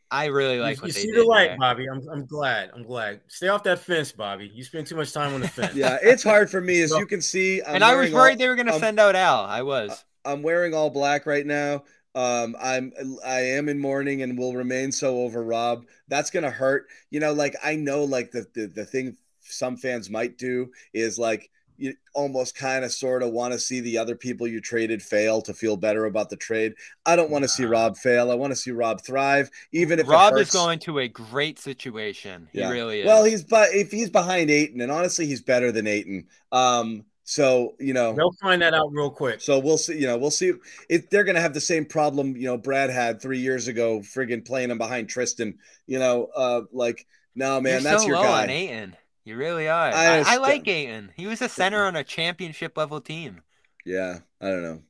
I really like. You, you see the light, there. Bobby. I'm, I'm glad. I'm glad. Stay off that fence, Bobby. You spend too much time on the fence. yeah, it's hard for me, as you can see. I'm and I was worried all, they were going to send out Al. I was. I'm wearing all black right now. Um, I'm I am in mourning and will remain so over Rob. That's gonna hurt. You know, like I know like the the, the thing some fans might do is like you almost kind of sort of want to see the other people you traded fail to feel better about the trade. I don't want to see Rob fail. I want to see Rob thrive, even if Rob is going to a great situation. He yeah. really is. Well, he's but if he's behind Ayton, and honestly, he's better than Ayton. Um, so you know they'll find that out real quick. So we'll see. You know, we'll see if they're going to have the same problem. You know, Brad had three years ago, friggin' playing him behind Tristan. You know, uh, like No, man, You're that's so your low guy. on Ayton. You really are. I I, I like Ayton. He was a center on a championship level team. Yeah, I don't know.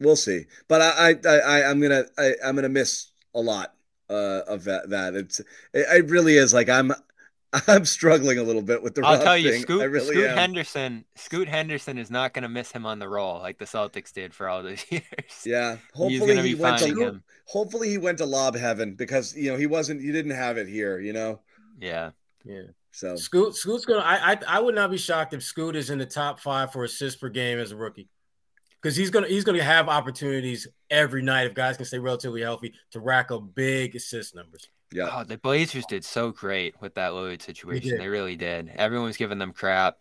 We'll see. But I, I, I I'm gonna, I, I'm gonna miss a lot uh, of that. That it's, it, it really is like I'm, I'm struggling a little bit with the. I'll Rob tell you, thing. Scoot, really Scoot. Henderson, Scoot Henderson is not going to miss him on the roll like the Celtics did for all those (laughs) years. Yeah, hopefully going he be went to. finding him. Hopefully he went to lob heaven because you know he wasn't. He didn't have it here. You know, Yeah. Yeah. so Scoot Scoot's gonna I, I I would not be shocked if Scoot is in the top five for assists per game as a rookie. Because he's gonna he's gonna have opportunities every night if guys can stay relatively healthy to rack up big assist numbers. Yeah. Oh, the Blazers did so great with that Lillard situation. did. They really did. Everyone's giving them crap.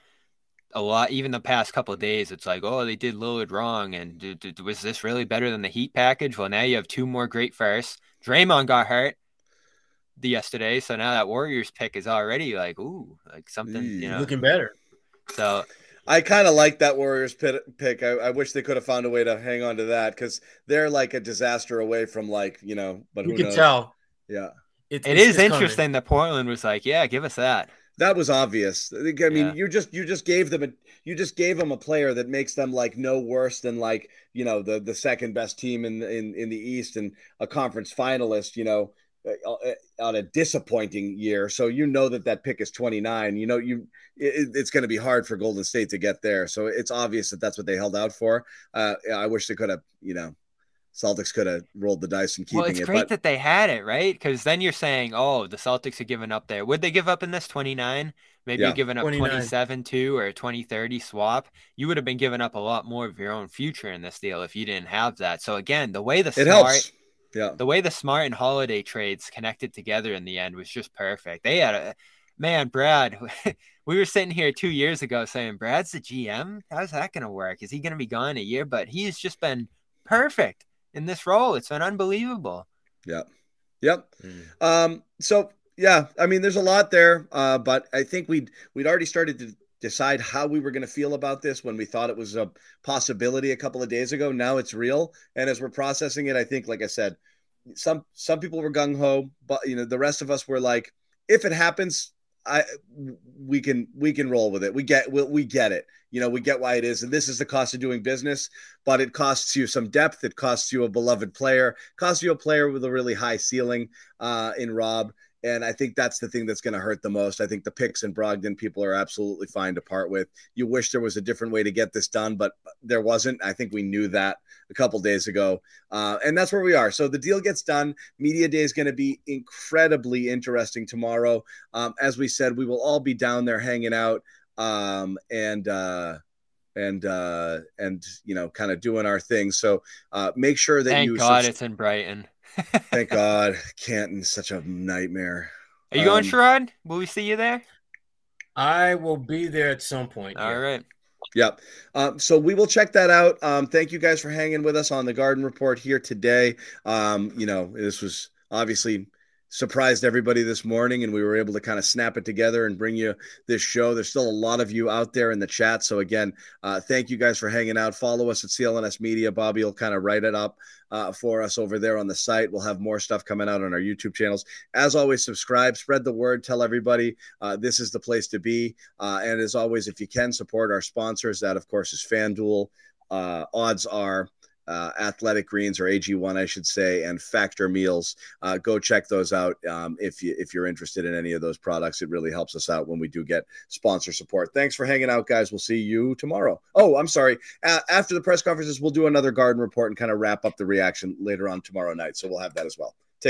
A lot, even the past couple of days, it's like, oh, they did Lillard wrong, and d- d- was this really better than the Heat package? Well, now you have two more great firsts. Draymond got hurt the yesterday, so now that Warriors pick is already like, ooh, like something, mm. you know. Looking better. So I kind of like that Warriors pick. I, I wish they could have found a way to hang on to that because they're like a disaster away from like you know. But You who can knows? tell. Yeah, It, it it's- is it's coming. interesting that Portland was like, yeah, give us that. that was obvious. I mean, Yeah. you just you just gave them a you just gave them a player that makes them like no worse than like you know the the second best team in in in the East and a conference finalist. You know. uh, uh, On a disappointing year, so you know that that pick is 29. You know you it, it's going to be hard for Golden State to get there. So it's obvious that that's what they held out for. Uh, I wish they could have, you know, Celtics could have rolled the dice and keeping it. Well, it's it. great But that they had it, right? Because then you're saying, oh, the Celtics are giving up there. Would they give up in this 29? Maybe Yeah. you're giving up 29. 27 2 or a 2030 swap. You would have been giving up a lot more of your own future in this deal if you didn't have that. So again, the way the it smart helps. Yeah. the way the smart and holiday trades connected together in the end was just perfect. They had a man, Brad. (laughs) we were sitting here two years ago saying, Brad's the GM. How's that going to work? Is he going to be gone a year? But he's just been perfect in this role. It's been unbelievable. Yep. Yep. Mm. Um, so yeah, I mean, there's a lot there, uh, but I think we'd we'd already started to decide how we were going to feel about this when we thought it was a possibility a couple of days ago. Now it's real, and as we're processing it, I think, like I said, some some people were gung ho, but you know, the rest of us were like, if it happens, I we can we can roll with it. We get we, we get it. You know, we get why it is, and this is the cost of doing business. But it costs you some depth. It costs you a beloved player. Costs you a player with a really high ceiling uh, in Rob. And I think that's the thing that's going to hurt the most. I think the picks in Brogdon people are absolutely fine to part with. You wish there was a different way to get this done, but there wasn't. I think we knew that a couple days ago. Uh, and that's where we are. So the deal gets done. Media Day is going to be incredibly interesting tomorrow. Um, as we said, we will all be down there hanging out um, and, uh, and uh and you know kind of doing our thing so uh make sure that Thank you God subs- it's in Brighton. (laughs) thank god canton's such a nightmare Are you going, Um, Sherrod? Will we see you there? I will be there at some point. All yeah. right. Yep. Um, so we will check that out. Um, thank you guys for hanging with us on the Garden Report here today. Um, you know, this was obviously surprised everybody this morning, and we were able to kind of snap it together and bring you this show. There's still a lot of you out there in the chat. So again, uh, thank you guys for hanging out. Follow us at CLNS Media. Bobby will kind of write it up uh, for us over there on the site. We'll have more stuff coming out on our YouTube channels. As always, subscribe, spread the word, tell everybody uh, this is the place to be. Uh, and as always, if you can support our sponsors, that of course is FanDuel. Uh, OddsR uh, Athletic Greens or AG1, I should say, and Factor Meals. Uh, go check those out um, if you if you're interested in any of those products. It really helps us out when we do get sponsor support. Thanks for hanging out, guys. We'll see you tomorrow. Oh, I'm sorry. After the press conferences, we'll do another garden report and kind of wrap up the reaction later on tomorrow night. So we'll have that as well.